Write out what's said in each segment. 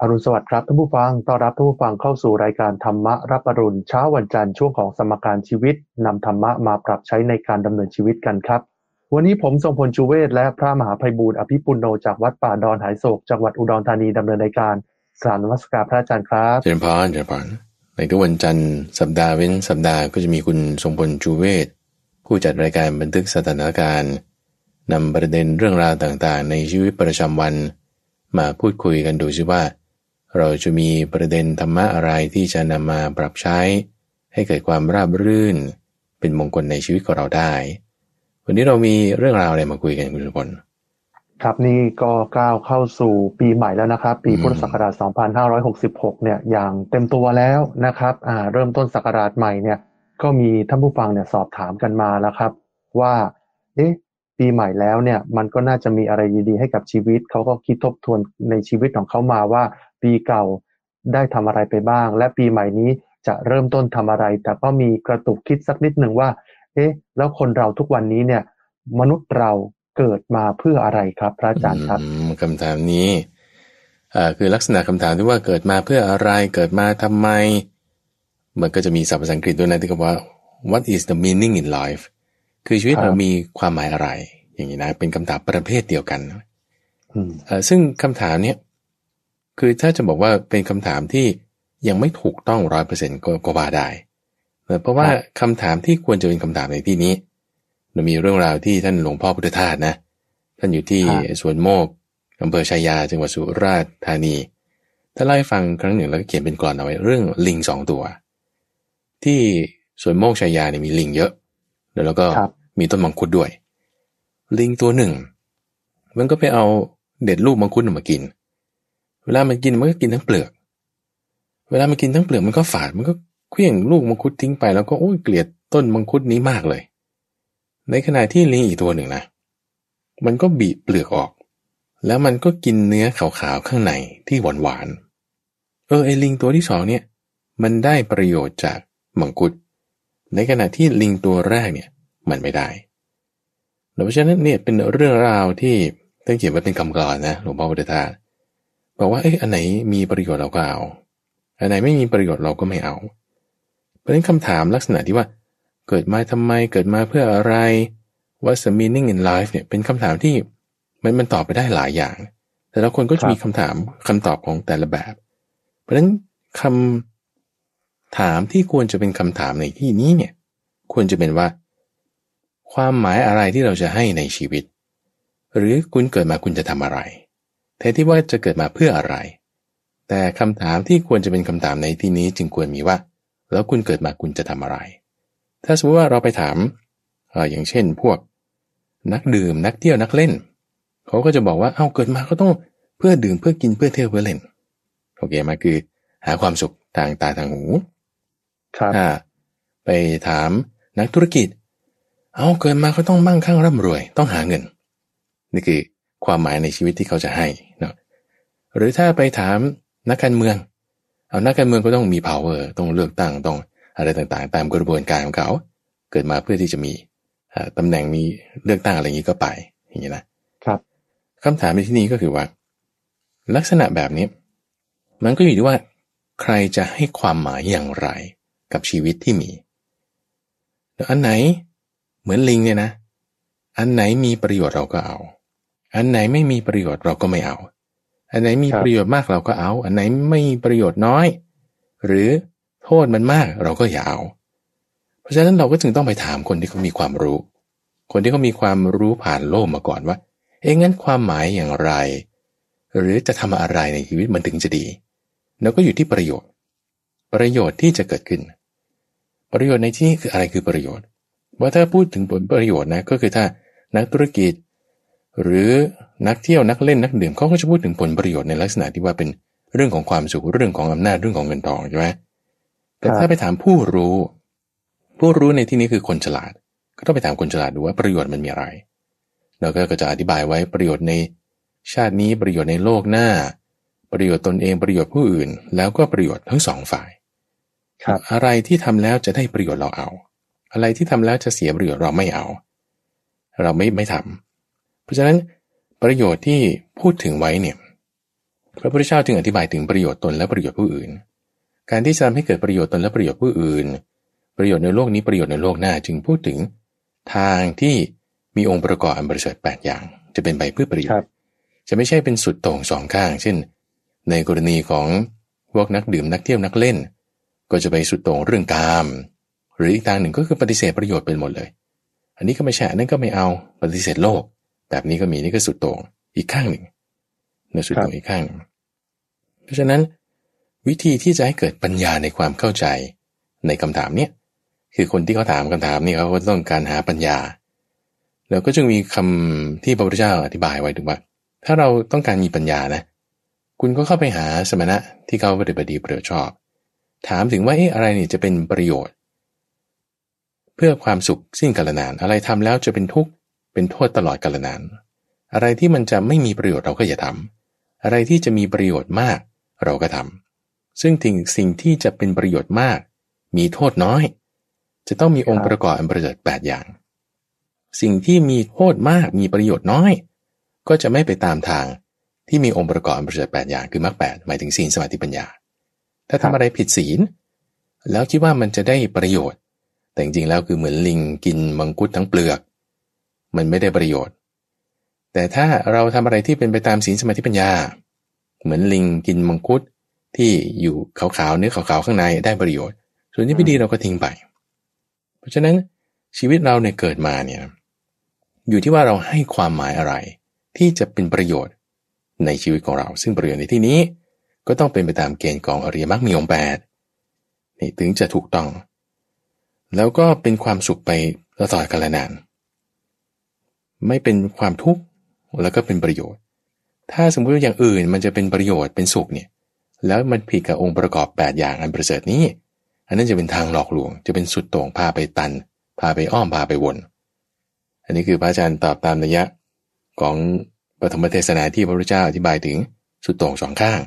อรุณสวัสดิ์ครับท่านผู้ฟัง ต้อนรับท่านผู้ฟังเข้าสู่รายการธรรมะรับอรุณเช้าวันจันทร์ช่วงของสมการชีวิตนำธรรมะมาปรับใช้ในการดำเนินชีวิตกันครับ วันนี้ผมทรงพลชูเวศและพระมหาภัยบูร์อภิปุโนจากวัดป่าดอนหายโศกจังหวัดอุดรธานีดำเนินรายการกราบนมัสการพระอาจารย์ครับเจริญพรเจริญพรในทุกวันจันทร์สัปดาห์เว้นสัปดาห์ก็จะมีคุณทรงพลชูเวศผู้จัดรายการบันทึกสถานการณ์นำประเด็นเรื่องราวต่างๆ ในชีวิตประจำวัน มาพูดคุยกันดูซิว่า เราจะมีประเด็นธรรมะอะไรที่จะนำมาปรับใช้ ให้เกิดความราบรื่น เป็นมงคลในชีวิตของเราได้ วันนี้เรามีเรื่องราวอะไรมาคุยกันคุณทรงพลครับนี่ก็ก้าวเข้าสู่ปีใหม่แล้วนะครับ ปีพุทธศักราช 2566 เนี่ยอย่างเต็มตัวแล้วนะครับอ่าเริ่มต้นศักราชใหม่เนี่ยก็มีท่านผู้ฟังเนี่ยสอบถามกันมาแล้วครับ ว่าเอ๊ะปีใหม่แล้วเนี่ยมันก็น่าจะมีอะไรดีๆให้กับชีวิตเขาก็คิดทบทวนในชีวิตของเขามาว่าปีเก่าได้ทำอะไรไปบ้าง และปีใหม่นี้จะเริ่มต้นทำอะไร แต่ก็มีกระตุกคิดสักนิดหนึ่งว่า เอ๊ะ แล้วคนเราทุกวันนี้เนี่ย มนุษย์เราเกิดมาเพื่ออะไรครับ พระอาจารย์ครับอืมคำถามนี้อ่าคือลักษณะคำถามที่ว่าเกิดมาเพื่ออะไรเกิดมาทำไม มันก็จะมีศัพท์ภาษาอังกฤษด้วยนะที่เขาบอกว่า what is the meaning in life คือชีวิตครับเรามีความหมายอะไร อย่างนี้นะเป็นคำถามประเภทเดียวกันอืมเอ่อซึ่งคำถามเนี้ย คือถ้าจะบอกว่าเป็นคำถามที่ยังไม่ถูกต้องร้อยเปอร์เซ็นต์ก็ก็ว่าได้เอ่อเพราะว่าคำถามที่ควรจะเป็นคำถามในที่นี้เรามีเรื่องราวที่ท่านหลวงพ่อพุทธทาสนะ ท่านอยู่ที่ครับสวนโมกอำเภอชายาจังหวัดสุราษฎร์ธานีท่านเล่าให้ฟังครั้งหนึ่งแล้วก็เขียนเป็นกลอนเอาไว้เรื่องลิงสองตัว ที่สวนโมกชายาเนี่ยมีลิงเยอะ แล้วก็ครับมีต้นมังคุดด้วย ลิงตัวหนึ่ง มันก็ไปเอาเด็ดลูกมังคุดมากิน เวลามันกินมันก็กินทั้งเปลือก เวลามันกินทั้งเปลือกมันก็ฝาด มันก็เคลื่องลูกมังคุดทิ้งไปแล้วก็โอ้ยเกลียดต้นมังคุดนี้มากเลย ในขณะที่ลิงอีกตัวหนึ่งนะ มันก็บีบเปลือกออก แล้วมันก็กินเนื้อขาวๆข้างในที่หวานๆเออไอลิงตัวที่สองเนี่ย มันได้ประโยชน์จากมังคุด ในขณะที่ลิงตัวแรกเนี่ยมันไม่ได้เพราะฉะนั้นเนี่ยเป็นเรื่องราวที่ท่านเขียนไว้เป็นคำกลอนนะหลวงพ่อพุทธทาส บอกว่าเอ๊ะอันไหนมีประโยชน์เราก็เอาอันไหนไม่มีประโยชน์เราก็ไม่เอา เพราะฉะนั้นคำถามลักษณะที่ว่า เกิดมาทำไมเกิดมาเพื่ออะไร What's the meaning in life เนี่ยเป็นคำถามที่มันมันตอบไปได้หลายอย่าง แต่ละคนก็จะมีคำถามคำตอบของแต่ละแบบ เพราะฉะนั้นคำถามที่ควรจะเป็นคำถามในที่นี้เนี่ยควรจะเป็นว่า ความหมายอะไรที่เราจะให้ในชีวิต หรือคุณเกิดมาคุณจะทำอะไร แทนที่ว่าจะเกิดมาเพื่ออะไร แต่คำถามที่ควรจะเป็นคำถามในที่นี้จึงควรมีว่า แล้วคุณเกิดมาคุณจะทำอะไร ถ้าสมมติว่าเราไปถามเอออย่างเช่น พวก นักดื่มนักเที่ยวนักเล่น เขาก็จะบอกว่า เอ้าเกิดมาก็ต้องเพื่อดื่มเพื่อกินเพื่อเที่ยวเพื่อเล่นโอเคมาคือ หาความสุขทางตาทางหูครับถ้าไปถามนักธุรกิจ เอาเกิดมาก็ต้องมั่งคั่งร่ำรวย ต้องหาเงิน นี่คือ ความหมายในชีวิตที่เขาจะให้เนาะหรือถ้าไปถามนักการเมือง เอานักการเมืองก็ต้องมี power ต้องเลือกตั้งต้องอะไรต่างๆ ตามกระบวนการของเขาเกิดมาเพื่อที่จะมีอ่าตำแหน่งมีเลือกตั้งอะไรอย่างนี้ก็ไปอย่างนี้นะครับคำถามในที่นี้ก็คือว่า ลักษณะแบบนี้ มันก็อยู่ที่ว่า ใครจะให้ความหมายอย่างไรกับชีวิตที่มีแล้วอันไหนเหมือนลิงเนี่ยนะ อันไหนมีประโยชน์เราก็เอา อันไหนไม่มีประโยชน์เราก็ไม่เอา อันไหนมีครับประโยชน์มากเราก็เอา อันไหนไม่มีประโยชน์น้อย หรือโทษมันมากเราก็อย่าเอา เพราะฉะนั้นเราก็จึงต้องไปถามคนที่เขามีความรู้ คนที่เขามีความรู้ผ่านโลกมาก่อนว่า เอ๊ะงั้นความหมายอย่างไร หรือจะทำอะไรในชีวิตมันถึงจะดีแล้วก็อยู่ที่ประโยชน์ ประโยชน์ที่จะเกิดขึ้น ประโยชน์ในที่นี้คืออะไรคือประโยชน์ว่าถ้าพูดถึงผลประโยชน์นะก็คือถ้านักธุรกิจ หรือนักเที่ยวนักเล่นนักดื่มเขาก็จะพูดถึงผลประโยชน์ในลักษณะที่ว่าเป็นเรื่องของความสุขเรื่องของอำนาจเรื่องของเงินทองใช่ไหมแต่ครับถ้าไปถามผู้รู้ ผู้รู้ในที่นี้คือคนฉลาด ก็ต้องไปถามคนฉลาดดูว่าประโยชน์มันมีอะไรเราก็จะอธิบายไว้ประโยชน์ในชาตินี้ประโยชน์ในโลกหน้า ประโยชน์ตนเองประโยชน์ผู้อื่น แล้วก็ประโยชน์ทั้งสองฝ่าย ครับ อะไรที่ทำแล้วจะได้ประโยชน์เราเอา อะไรที่ทำแล้วจะเสียประโยชน์เราไม่เอา เราไม่ไม่ทำ เพราะฉะนั้นประโยชน์ที่พูดถึงไว้เนี่ยพระพุทธเจ้าจึงอธิบายถึงประโยชน์ตนและประโยชน์ผู้อื่น การที่จะทำให้เกิดประโยชน์ตนและประโยชน์ผู้อื่น ประโยชน์ในโลกนี้ประโยชน์ในโลกหน้าจึงพูดถึงทางที่มีองค์ประกอบอันบริสุทธิ์แปดอย่าง จะเป็นไปเพื่อประโยชน์จะไม่ใช่เป็นสุดโต่งสองข้าง เช่น ในกรณีของพวกนักดื่มนักเที่ยวนักเล่น ก็จะไปสุดโต่งเรื่องกาม หรืออีกทางหนึ่งก็คือปฏิเสธประโยชน์เป็นหมดเลย อันนี้ก็ไม่ใช่นั่นก็ไม่เอาปฏิเสธโลก แบบนี้ก็มีนี่ก็สุดโต่งอีกข้างหนึ่งในสุดโต่งอีกข้างหนึ่งเพราะฉะนั้น วิธีที่จะให้เกิดปัญญาในความเข้าใจในคำถามเนี้ยคือคนที่เขาถามคำถามนี่เขาก็ต้องการหาปัญญา แล้วก็จึงมีคำที่พระพุทธเจ้าอธิบายไว้ถึงว่า ถ้าเราต้องการมีปัญญานะ คุณก็เข้าไปหาสมณะที่เขาปฏิบัติดีประโยชน์ชอบ ถามถึงว่าเอ๊ะอะไรนี่จะเป็นประโยชน์ เพื่อความสุขสิ้นกาลนานอะไรทำแล้วจะเป็นทุกข์ เป็นโทษตลอดกาลนาน อะไรที่มันจะไม่มีประโยชน์เราก็อย่าทำอะไรที่จะมีประโยชน์มากเราก็ทำซึ่งถึงสิ่งที่จะเป็นประโยชน์มาก มีโทษน้อย จะต้องมีองค์ประกอบอันประเสริฐแปดอย่าง สิ่งที่มีโทษมากมีประโยชน์น้อย ก็จะไม่ไปตามทางที่มีองค์ประกอบอันประเสริฐแปดอย่างคือมรรคแปดหมายถึงศีลสมาธิปัญญา ถ้าทำอะไรผิดศีล แล้วคิดว่ามันจะได้ประโยชน์ แต่จริงๆแล้วคือเหมือนลิงกินมังคุดทั้งเปลือก มันไม่ได้ประโยชน์ แต่ถ้าเราทำอะไรที่เป็นไปตามศีลสมาธิปัญญา เหมือนลิงกินมังคุดที่อยู่ขาวๆเนื้อขาวๆข้างในได้ประโยชน์ ส่วนที่ไม่ดีเราก็ทิ้งไป เพราะฉะนั้นชีวิตเราเนี่ยเกิดมาเนี่ยอยู่ที่ว่าเราให้ความหมายอะไร ที่จะเป็นประโยชน์ในชีวิตของเรา ซึ่งประโยชน์ในที่นี้ ก็ต้องเป็นไปตามเกณฑ์ของอริยมรรคมีองค์แปดนี่ถึงจะถูกต้อง แล้วก็เป็นความสุขไปตลอดกาลนาน ไม่เป็นความทุกข์แล้วก็เป็นประโยชน์ ถ้าสมมติว่าอย่างอื่นมันจะเป็นประโยชน์เป็นสุขเนี่ย แล้วมันผิดกับองค์ประกอบ 8 อย่างอันประเสริฐนี้ อันนั้นจะเป็นทางหลอกลวง จะเป็นสุดโต่งพาไปตัน พาไปอ้อมพาไปวน อันนี้คือพระอาจารย์ตอบตามนัยยะของปฐมเทศนาที่พระพุทธเจ้าอธิบายถึงสุดโต่งสองข้าง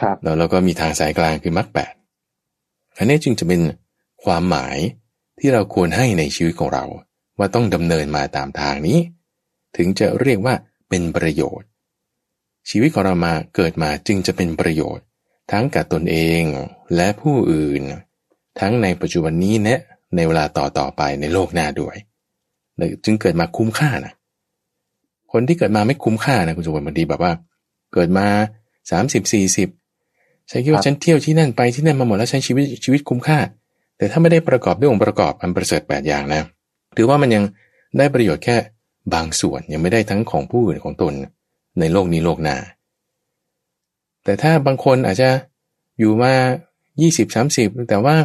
ครับ แล้วเราก็มีทางสายกลางคือมรรคแปดอันนี้จึงจะเป็นความหมายที่เราควรให้ในชีวิตของเรา ว่าต้องดำเนินมาตามทางนี้ ถึงจะเรียกว่าเป็นประโยชน์ ชีวิตของเรามาเกิดมาจึงจะเป็นประโยชน์ ทั้งกับตนเองและผู้อื่น ทั้งในปัจจุบันนี้และในเวลาต่อต่อไปในโลกหน้าด้วย จึงเกิดมาคุ้มค่านะคนที่เกิดมาไม่คุ้มค่านะคุณสุวรรณบางทีแบบว่า เกิดมาสามสิบสี่สิบฉันคิดว่าฉันเที่ยวที่นั่นไปที่นั่นมาหมดแล้วใช้ชีวิตชีวิตคุ้มค่า แต่ถ้าไม่ได้ประกอบด้วยองค์ประกอบอันประเสริฐแปดอย่างนะ ถือว่ามันยังได้ประโยชน์แค่บางส่วนยังไม่ได้ทั้งของผู้อื่นของตนในโลกนี้โลกหน้า แต่ถ้าบางคนอาจจะอยู่มา 20 30 แต่ว่า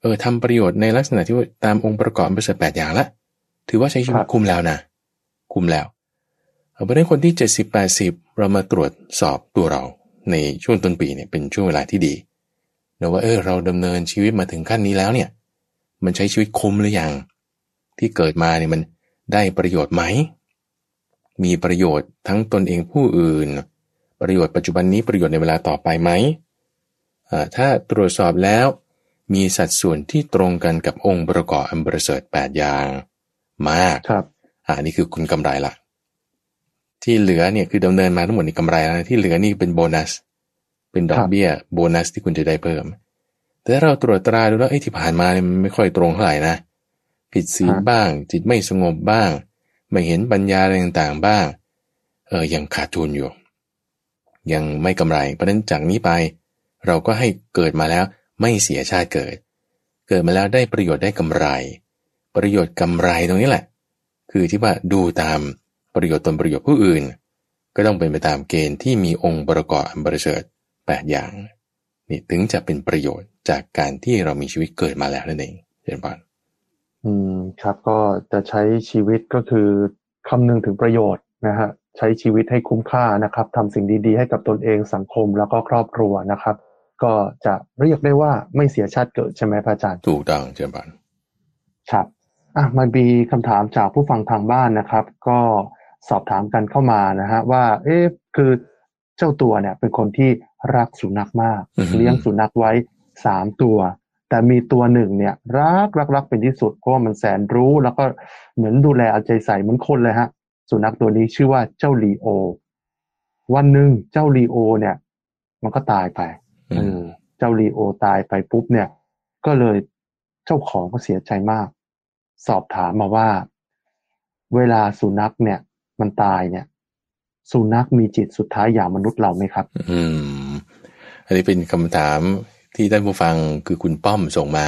เออทำประโยชน์ในลักษณะที่ตามองค์ประกอบประเสริฐแปดอย่างละ ถือว่าใช้ชีวิตคุ้มแล้วนะ คุ้มแล้วเอาไปได้คนที่ 70 80 เรามาตรวจสอบตัวเราในช่วงต้นปีเนี่ยเป็นช่วงเวลาที่ดีนะว่าเออเราดำเนินชีวิตมาถึงขั้นนี้แล้วเนี่ย มันใช้ชีวิตคุ้มหรือยัง ที่เกิดมาเนี่ยมันได้ประโยชน์ไหม มีประโยชน์ทั้งตนเองผู้อื่น ประโยชน์ปัจจุบันนี้ประโยชน์ในเวลาต่อไปไหม ถ้าตรวจสอบแล้วมีสัดส่วนที่ตรงกันกับองค์ประกอบอันประเสริฐแปดอย่างมากครับอ่านี่คือคุณกำไรละที่เหลือเนี่ยคือดำเนินมาทั้งหมดนี่กำไรแล้วที่เหลือนี่เป็นโบนัส เป็นดอกเบี้ยโบนัสที่คุณจะได้เพิ่ม แต่ถ้าเราตรวจตราดูแล้วไอ้ที่ผ่านมาเนี่ยมันไม่ค่อยตรงเท่าไหร่นะ ผิดศีลบ้าง จิตไม่สงบบ้าง ไม่เห็นปัญญาอะไรต่างๆบ้าง เออยังขาดทุนอยู่ ยังไม่กำไร เพราะนั้นจากนี้ไป เราก็ให้เกิดมาแล้วไม่เสียชาติเกิด เกิดมาแล้วได้ประโยชน์ได้กำไร ประโยชน์กำไรตรงนี้แหละ คือที่ว่าดูตามประโยชน์ตนประโยชน์ผู้อื่น ก็ต้องเป็นไปตามเกณฑ์ที่มีองค์ประกอบอันบริสุทธิ์แปดอย่างนี่ถึงจะเป็นประโยชน์จากการที่เรามีชีวิตเกิดมาแล้วนั่นเองเรียนบอล อืมครับ ก็จะใช้ชีวิตก็คือคำนึงถึงประโยชน์นะฮะใช้ชีวิตให้คุ้มค่านะครับทำสิ่งดีๆ ให้กับตนเองสังคมแล้วก็ครอบครัวนะครับ ก็จะเรียกได้ว่าไม่เสียชาติเกิดใช่ไหมพระอาจารย์ถูกต้องเช่นกันครับอะมันมีคำถามจากผู้ฟังทางบ้านนะครับ ก็สอบถามกันเข้ามานะฮะว่า เอ๊ะคือเจ้าตัวเนี่ย เป็นคนที่รักสุนัขมาก เลี้ยงสุนัขไว้สามตัว แต่มีตัวหนึ่งเนี่ย รักรักรักเป็นที่สุดเพราะว่ามันแสนรู้ แล้วก็เหมือนดูแลเอาใจใส่เหมือนคนเลยฮะ สุนัขตัวนี้ชื่อว่าเจ้าลีโอ วันหนึ่งเจ้าลีโอ เนี่ย มันก็ตายไปอืเอมอเจ้าลีโอตายไปปุ๊บเนี่ย ก็เลยเจ้าของก็เสียใจมาก สอบถามมาว่า เวลาสุนัขเนี่ย มันตายเนี่ย สุนัขมีจิตสุดท้ายอย่างมนุษย์เราไหมครับ อืม อันนี้เป็นคำถาม ที่ท่านผู้ฟังคือคุณป้อมส่งมา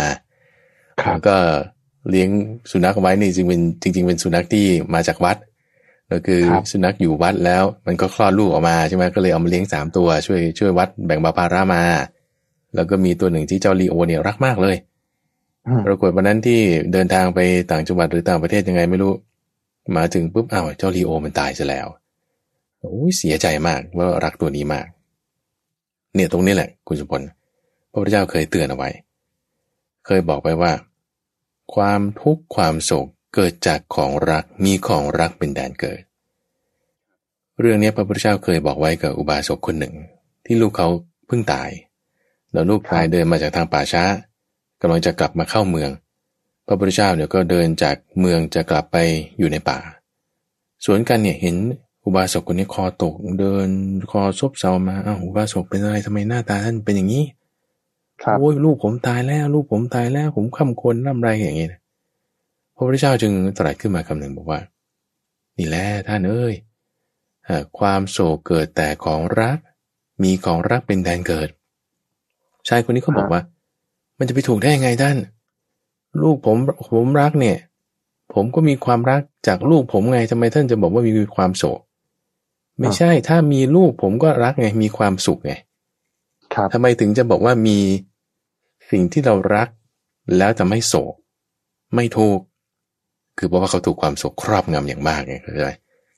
ครับแล้วก็เลี้ยงสุนัขเอาไว้นี่จริงเป็นจริง ๆ เป็นสุนัขที่มาจากวัดก็คือครับสุนัขอยู่วัดแล้วมันก็คลอดลูกออกมาใช่ไหมก็เลยเอามาเลี้ยงสามตัวช่วยช่วยวัดแบ่งเบาภาระมา แล้วก็มีตัวหนึ่งที่เจ้าลีโอเนี่ยรักมากเลยอืมปรากฏวันนั้นที่เดินทางไปต่างจังหวัดหรือต่างประเทศยังไงไม่รู้ มาถึงปุ๊บอ้าวเจ้าลีโอมันตายซะแล้วโอ้ยเสียใจมากว่ารักตัวนี้มาก เนี่ยตรงนี้แหละ คุณสุพล พระพุทธเจ้าเคยเตือนเอาไว้ เคยบอกไปว่า ความทุกข์ความโศกเกิดจากของรักมีของรักเป็นแดนเกิด เรื่องนี้พระพุทธเจ้าเคยบอกไว้กับอุบาสกคนหนึ่ง ที่ลูกเขาเพิ่งตายแล้วลูกชายเดินมาจากทางป่าช้ากำลังจะกลับมาเข้าเมือง พระพุทธเจ้าเนี่ยก็เดินจากเมืองจะกลับไปอยู่ในป่า สวนกันเนี่ยเห็นอุบาสกคนนี้คอตกเดินคอซบเซามาอ้าวอุบาสกเป็นอะไรทำไมหน้าตาท่านเป็นอย่างนี้ โอ้ยลูกผมตายแล้ว ลูกผมตายแล้ว ผมคำคนร่ำไรอย่างนี้นะพระพุทธเจ้าจึงตรัสขึ้นมาคำหนึ่งบอกว่า นี่แหละท่านเอ้ยหากความโศกเกิดแต่ของรัก มีของรักเป็นแดนเกิด ชายคนนี้เขาบอกว่า มันจะไปถูกได้ยังไงท่าน ลูกผมผมรักเนี่ย ผมก็มีความรักจากลูกผมไงทำไมท่านจะบอกว่ามีความโศก ไม่ใช่ถ้ามีลูกผมก็รักไง มีความสุขไงครับทำไมถึงจะบอกว่ามี สิ่งที่เรารักแล้วจะไม่โศก ไม่ถูกคือเพราะว่าเขาถูกความโศกครอบงำอย่างมากไงเข้าใจไหม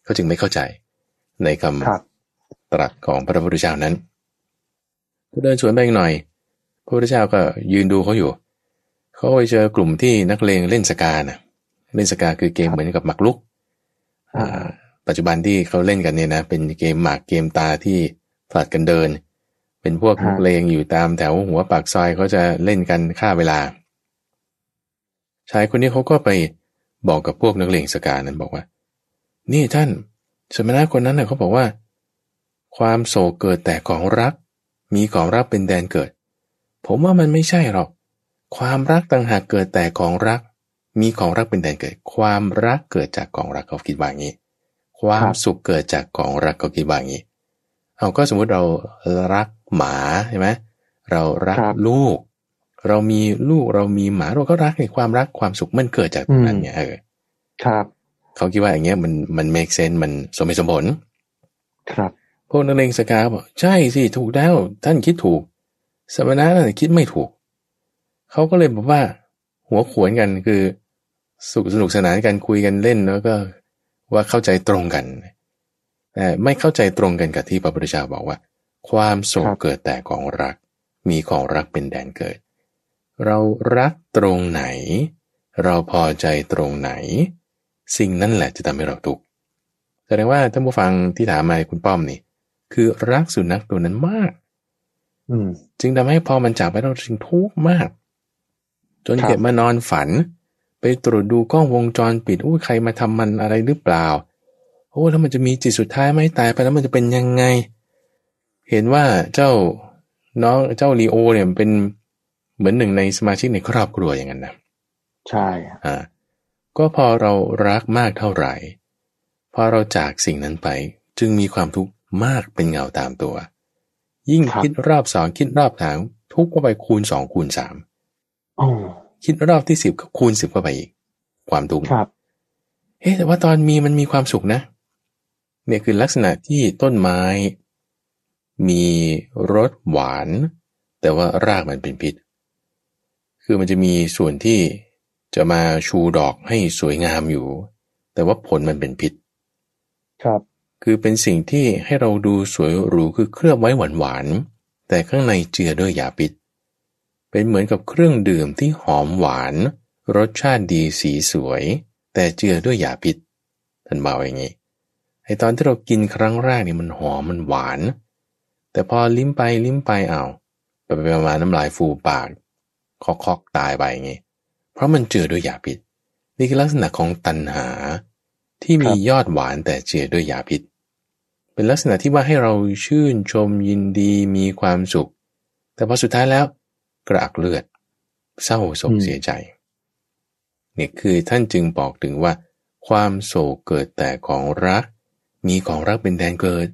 เขาจึงไม่เข้าใจในคครับำตรัสของพระพุทธเจ้านั้นก็เดินสวนไปอีกหน่อย พระพุทธเจ้าก็ยืนดูเขาอยู่ เขาไปเจอกลุ่มที่นักเลงเล่นสกานะเล่นสกาคือเกมเหมือนกับหมากรุกอ่าอ่าปัจจุบันที่เขาเล่นกันเนี่ยนะ เป็นเกมหมากเกมตาที่ผลัดกันเดิน เป็นพวกฮะนักเลงอยู่ตามแถวหัวปากซอยเขาจะเล่นกันฆ่าเวลา ชายคนนี้เขาก็ไปบอกกับพวกนักเลงสกานั้นบอกว่า นี่ท่าน สมณะคนนั้นเน่ะเขาบอกว่า ความโศกเกิดแต่ของรัก มีของรักเป็นแดนเกิด ผมว่ามันไม่ใช่หรอก ความรักต่างหากเกิดแต่ของรัก มีของรักเป็นแดนเกิด ความรักเกิดจากของรักเขาคิดว่าอย่างนี้ ความครับสุขเกิดจากของรักเขาคิดว่าอย่างนี้ เอาก็สมมุติเรารัก หมาใช่ไหมเรารักครับลูก เรามีลูกเรามีหมาเราก็รักในความรักความสุขมันเกิดจากตรงนั้นไงเออครับ เขาคิดว่าอย่างเงี้ยมันมัน make sense มันสมเหตุสมผล ครับพวกนักเลงสกาบอกใช่สิถูกแล้วท่านคิดถูก สมณะนั่นคิดไม่ถูก เขาก็เลยบอกว่า หัวขวนกันคือสุขสนุกสนานกันคุยกันเล่นแล้วก็ว่าเข้าใจตรงกันแต่ไม่เข้าใจตรงกันกับที่พระพุทธเจ้าบอกว่า ความโศกครับเกิดแต่ของรัก มีของรักเป็นแดนเกิด เรารักตรงไหน เราพอใจตรงไหน สิ่งนั้นแหละจะทำให้เราทุกข์แสดงว่าท่านผู้ฟังที่ถามมาคุณป้อมนี่ คือรักสุนัขตัวนั้นมาก อืม จึงทำให้พอมันจากไปเราจึงทุกข์มาก จนครับเก็บมานอนฝัน ไปตรวจดูกล้องวงจรปิดอุ้ยใครมาทำมันอะไรหรือเปล่าโอ้แล้วมันจะมีจิตสุดท้ายไหมตายไปแล้วมันจะเป็นยังไง เห็นว่าเจ้าน้องเจ้าลีโอเนี่ยเป็นเหมือนหนึ่งในสมาชิกในครอบครัวอย่างนั้นนะใช่อ่าก็พอเรารักมากเท่าไหร่พอเราจากสิ่งนั้นไปจึงมีความทุกข์มากเป็นเงาตามตัว ยิ่งครับคิดรอบสองคิดรอบสามทุกข์เข้าไปคูณสองคูณสามอ๋อคิดรอบที่สิบก็คูณสิบเข้าไปอีก ความทุกข์ครับเอ๊ะแต่ว่าตอนมีมันมีความสุขนะ เนี่ยคือลักษณะที่ต้นไม้ มีรสหวาน แต่ว่ารากมันเป็นพิษ คือมันจะมีส่วนที่จะมาชูดอกให้สวยงามอยู่ แต่ว่าผลมันเป็นพิษ ครับ คือเป็นสิ่งที่ให้เราดูสวยหรูคือเคลือบไว้หวานหวานๆแต่ข้างในเจือด้วยยาพิษ เป็นเหมือนกับเครื่องดื่มที่หอมหวาน รสชาติดีสีสวย แต่เจือด้วยยาพิษท่านบอกอย่างนี้ไอตอนที่เรากินครั้งแรกนี่มันหอมมันหวาน แต่พอลิ้มไปลิ้มไปเอาไปไปมาน้ำลายฟูปาก คอกคอกๆตายไปอย่างนี้เพราะมันเจือด้วยยาพิษ นี่คือลักษณะของตัณหาที่มียอดหวานแต่เจือด้วยยาพิษไปเป็นลักษณะที่ว่าให้เราชื่นชมยินดีมีความสุข แต่พอสุดท้ายแล้ว กระอักเลือด เศร้าโศกเสียใจเนี่ยคือท่านจึงบอกถึงว่า ความโศกเกิดแต่ของรัก มีของรักเป็นแดนเกิด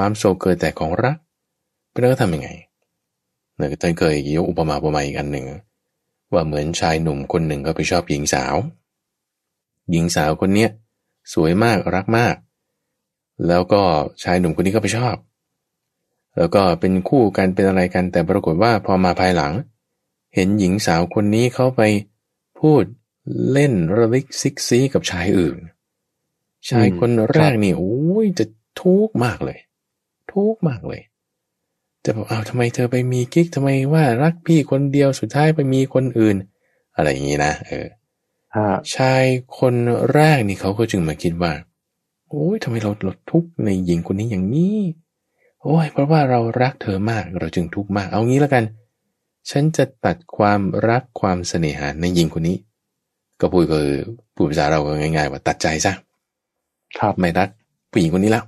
ความโศกเกิดแต่ของรักเป็นแล้วทำยังไงเนี่ยท่านเคยยกอุปมาอุปไมยอีกอันหนึ่ง ว่าเหมือนชายหนุ่มคนหนึ่งก็ไปชอบหญิงสาว หญิงสาวคนเนี้ยสวยมากรักมาก แล้วก็ชายหนุ่มคนนี้ก็ไปชอบ แล้วก็เป็นคู่กันเป็นอะไรกันแต่ปรากฏว่าพอมาภายหลัง เห็นหญิงสาวคนนี้เขาไปพูดเล่นระลิกซิกซีกับชายอื่น ชายคนแรกนี่โอ้ยจะทุกข์มากเลย ทุกข์มากเลยจะบอกอ้าวทำไมเธอไปมีกิ๊กทำไมว่ารักพี่คนเดียวสุดท้ายไปมีคนอื่น อะไรอย่างนี้นะเออชายคนแรกนี่เขาก็จึงมาคิดว่า โอ้ยทำไมเราลดทุกข์ในหญิงคนนี้อย่างนี้ โอ้ยเพราะว่าเรารักเธอมากเราจึงทุกข์มาก เอางี้แล้วกัน ฉันจะตัดความรักความเสน่หาในหญิงคนนี้ ก็พูดก็พูดภาษาเราก็ง่าย ๆ ว่าตัดใจซะครับไม่รักผู้หญิงคนนี้แล้ว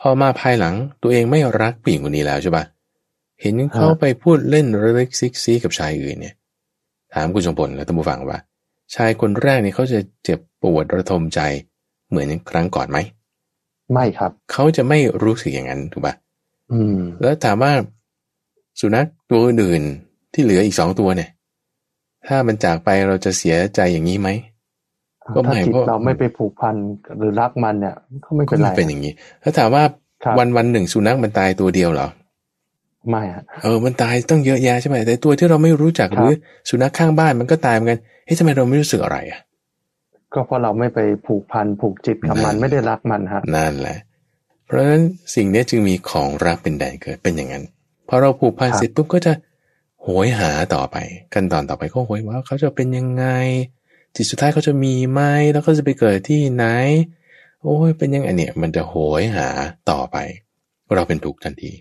พอมาภายหลังตัวเองไม่รักผู้หญิงคนนี้แล้วใช่ปะเห็นเขาไปพูดเล่นเล็กซิกซีกับชายอื่นเนี่ย ถามคุณสมพลและท่านผู้ฟังว่า ชายคนแรกนี่เขาจะเจ็บปวดระทมใจเหมือนครั้งก่อนไหมไม่ครับ เขาจะไม่รู้สึกอย่างนั้นถูกปะอืม แล้วถามว่าสุนัขตัวอื่นที่เหลืออีกสองตัวเนี่ย ถ้ามันจากไปเราจะเสียใจอย่างนี้ไหม ก็ไม่เพราะเราไม่ไปผูกพันหรือรักมันเนี่ยก็ไม่เป็นไรเป็นอย่างนี้ ถ้าถามว่าวันวันหนึ่งสุนัขมันตายตัวเดียวเหรอไม่ฮะเออมันตายต้องเยอะแยะใช่ไหมแต่ตัวที่เราไม่รู้จักหรือสุนัขข้างบ้านมันก็ตายเหมือนกันเฮ้ยทำไมเราไม่รู้สึกอะไรอะก็เพราะเราไม่ไปผูกพันผูกจิตกับมันไม่ได้รักมันฮะนั่นแหละ เพราะฉะนั้นสิ่งนี้จึงมีของรักเป็นแดนเกิดเป็นอย่างนั้นพอเราผูกพันเสร็จปุ๊บก็จะโหยหาต่อไปขั้นตอนต่อไปก็โหยว่าเขาจะเป็นยังไง จิตสุดท้ายเขาจะมีไหมแล้วก็จะไปเกิดที่ไหน โอ้ยเป็นยังไงเนี่ย มันจะโหยหาต่อไป เราเป็นทุกข์ทันที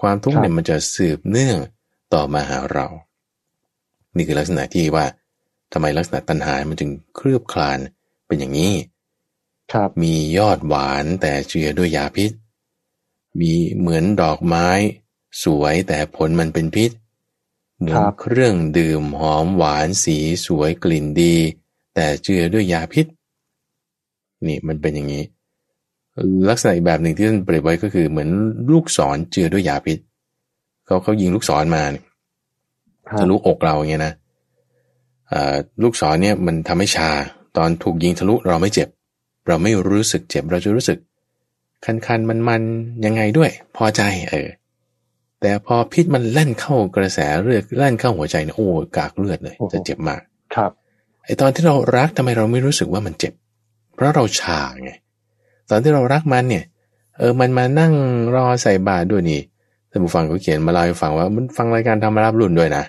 ความทุกข์เนี่ยมันจะสืบเนื่องต่อมาหาเรา นี่คือลักษณะที่ว่าทำไมลักษณะตัณหา มันจึงเคลือบคลานเป็นอย่างนี้ ครับมียอดหวานแต่เจือด้วยยาพิษ มีเหมือนดอกไม้ สวยแต่ผลมันเป็นพิษ เหมือนเครื่องดื่มหอมหวานสีสวยกลิ่นดี แต่เจือด้วยยาพิษ นี่มันเป็นอย่างนี้ ลักษณะอีกแบบหนึ่งที่ท่านเปรียบไว้ก็คือเหมือนลูกศรเจือด้วยยาพิษเขาเขายิงลูกศรมาเนี่ยทะลุอกเราอย่างเงี้ยนะลูกศรเนี่ยมันทำให้ชา ตอนถูกยิงทะลุเราไม่เจ็บ เราไม่รู้สึกเจ็บเราจะรู้สึก คันคันมันมันยังไงด้วย พอใจเออ แต่พอพิษมันเล่นเข้ากระแสเลือดเล่นเข้าหัวใจเนี่ยโอ้กากเลือดเลย จะเจ็บมาก ครับไอตอนที่เรารักทำไมเราไม่รู้สึกว่ามันเจ็บ เพราะเราชาไง ตอนที่เรารักมันเนี่ย เออมันมานั่งรอใส่บาตรด้วยนี่ท่านผู้ฟังก็เขียนมาเล่าให้ฟังว่ามันฟังรายการธรรมรับรุ่นด้วยนะ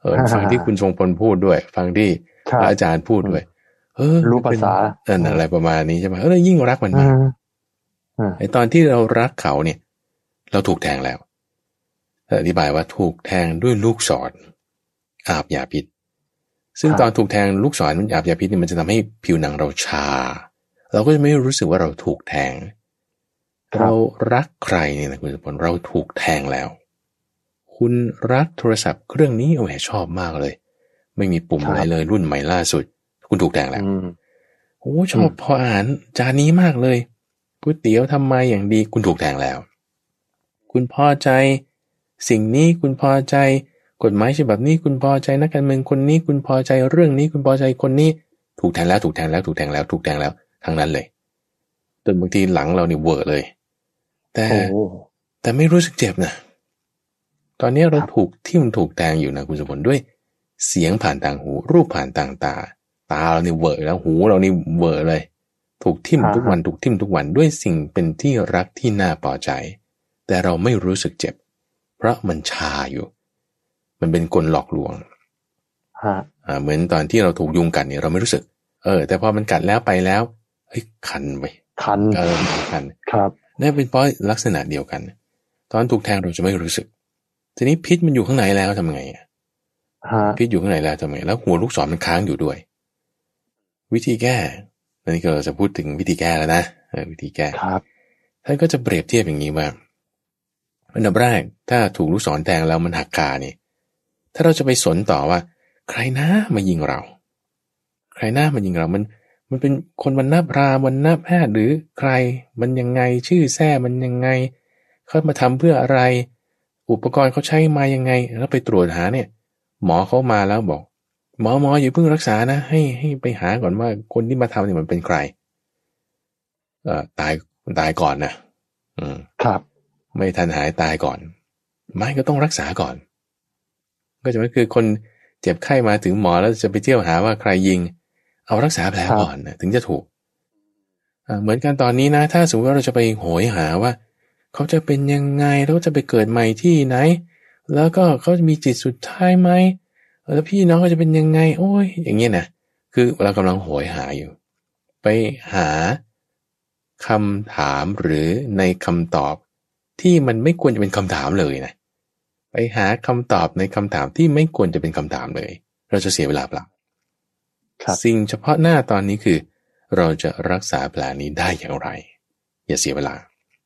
เออฟังที่คุณทรงพลพูดด้วย ฟังที่อาจารย์พูดด้วย เออ รู้ภาษาอะไรประมาณนี้ใช่ไหมเออยิ่งรักมันมากไอตอนที่เรารักเขาเนี่ย เราถูกแทงแล้ว อธิบายว่าถูกแทงด้วยลูกศรอาบยาพิษ ซึ่งตอนถูกแทงลูกศรอาบยาพิษนี่มันจะทำให้ผิวหนังเราชา เราก็จะไม่รู้สึกว่าเราถูกแทง เรารักใครเนี่ยนะคุณสมพลเราถูกแทงแล้ว คุณรักโทรศัพท์เครื่องนี้โอ้โหชอบมากเลย ไม่มีปุ่มอะไรเลยรุ่นใหม่ล่าสุด คุณถูกแต่งแล้วโอ้ชอบพออ่านจานนี้มากเลยก๋วยเตี๋ยวทำไมอย่างดีคุณถูกแต่งแล้ว คุณพอใจ สิ่งนี้คุณพอใจ กฎหมายฉบับนี้คุณพอใจนักการเมืองคนนี้ คุณพอใจเรื่องนี้คุณพอใจคนนี้ ถูกแทงแล้วถูกแทงแล้วถูกแทงแล้วถูกแทงแล้วทั้งนั้นเลยจนบางทีหลังเราเนี่เวอร์เลย แต่แต่ไม่รู้สึกเจ็บนะตอนนี้เราถูกที่มันถูกแทงอยู่นะคุณสมบัติด้วย เสียงผ่านทางหู รูปผ่านทางตา ตาเราเนี่เวอร์แล้วหูเรานี่เวอร์เลย ถูกทิ่มทุกวันถูกทิ่มทุกวันด้วยสิ่งเป็นที่รักที่น่าพอใจ แต่เราไม่รู้สึกเจ็บ เพราะมันชาอยู่ มันเป็นกลหลอกลวงอ่าเหมือนตอนที่เราถูกยุงกัดเนี่ยเราไม่รู้สึก เออ แต่พอมันกัดแล้วไปแล้วเฮ้ยคันไปคันเออคันครับนี่เป็นเพราะลักษณะเดียวกัน ตอนถูกแทงเราจะไม่รู้สึก ทีนี้พิษมันอยู่ข้างในแล้วทำไงอะพิษอยู่ข้างในแล้วทำไงแล้วหัวลูกศรมันค้างอยู่ด้วย วิธีแก้อันนี้ก็จะพูดถึงวิธีแก้แล้วนะวิธีแก้ครับท่านก็จะเปรียบเทียบอย่างนี้ว่า อันดับแรกถ้าถูกลูกศรแทงแล้วมันหักคาเนี่ยถ้าเราจะไปสนต่อว่า ใครนะมายิงเรา ใครหน้ามายิงเรา มันมันเป็นคนวันน้าพราวันน้าแพทย์หรือใครมันยังไงชื่อแท้มันยังไงเขามาทำเพื่ออะไร อุปกรณ์เขาใช้มายังไง แล้วไปตรวจหาเนี่ย หมอเขามาแล้วบอก หมอหมออย่าเพิ่งรักษานะ ให้ให้ไปหาก่อนว่าคนที่มาทำเนี่ยมันเป็นใคร เอ่อตายตายก่อนนะอืมครับ ไม่ทันหายตายก่อน ไม่ก็ต้องรักษาก่อน ก็จะว่าคือคนเจ็บไข้มาถึงหมอแล้วจะไปเที่ยวหาว่าใครยิง เอารักษาแผลก่อนนะถึงจะถูกเหมือนกันตอนนี้นะ ถ้าสมมติว่าเราจะไปโหยหาว่า เขาจะเป็นยังไงแล้วจะไปเกิดใหม่ที่ไหน แล้วก็เขาจะมีจิตสุดท้ายไหมแล้วพี่น้องก็จะเป็นยังไง โอ้ย อย่างเงี้ยนะคือเรากำลังโหยหาอยู่ ไปหาคำถามหรือในคำตอบ ที่มันไม่ควรจะเป็นคำถามเลยนะไปหาคำตอบในคำถามที่ไม่ควรจะเป็นคำถามเลย เราจะเสียเวลาเปล่าสิ่งเฉพาะหน้าตอนนี้คือ เราจะรักษาแผลนี้ได้อย่างไร อย่าเสียเวลา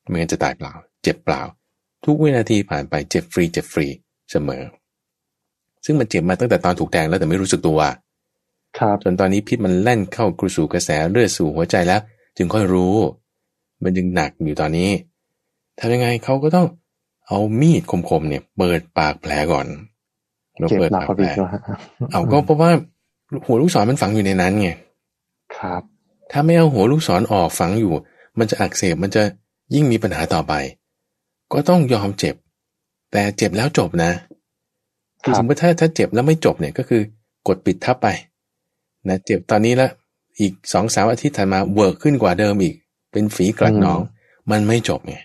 ไม่งั้นจะตายเปล่า เจ็บเปล่า ทุกวินาทีผ่านไปเจ็บฟรีเจ็บฟรีเสมอ ซึ่งมันเจ็บมาตั้งแต่ตอนถูกแทงแล้วแต่ไม่รู้สึกตัวครับจนตอนนี้พิษมันแล่นเข้ากระสู่กระแสเลือดสู่หัวใจแล้ว จึงค่อยรู้ มันยังหนักอยู่ตอนนี้ ทำยังไงเขาก็ต้องเอามีดคมๆเนี่ย เปิดปากแผลก่อนเราเปิดปากแผลเอาก็เพราะว่าหัวลูกศรมันฝังอยู่ในนั้นไงครับ ถ้าไม่เอาหัวลูกศรออกฝังอยู่ มันจะอักเสบมันจะยิ่งมีปัญหาต่อไป ก็ต้องยอมเจ็บ แต่เจ็บแล้วจบนะคือสมมติถ้าถ้าเจ็บแล้วไม่จบเนี่ยก็คือกดปิดทับไปนะเจ็บตอนนี้ละอีกสองสามอาทิตย์ถัดมาเวิร์กขึ้นกว่าเดิมอีก เป็นฝีกลัดหนอง มันไม่จบไง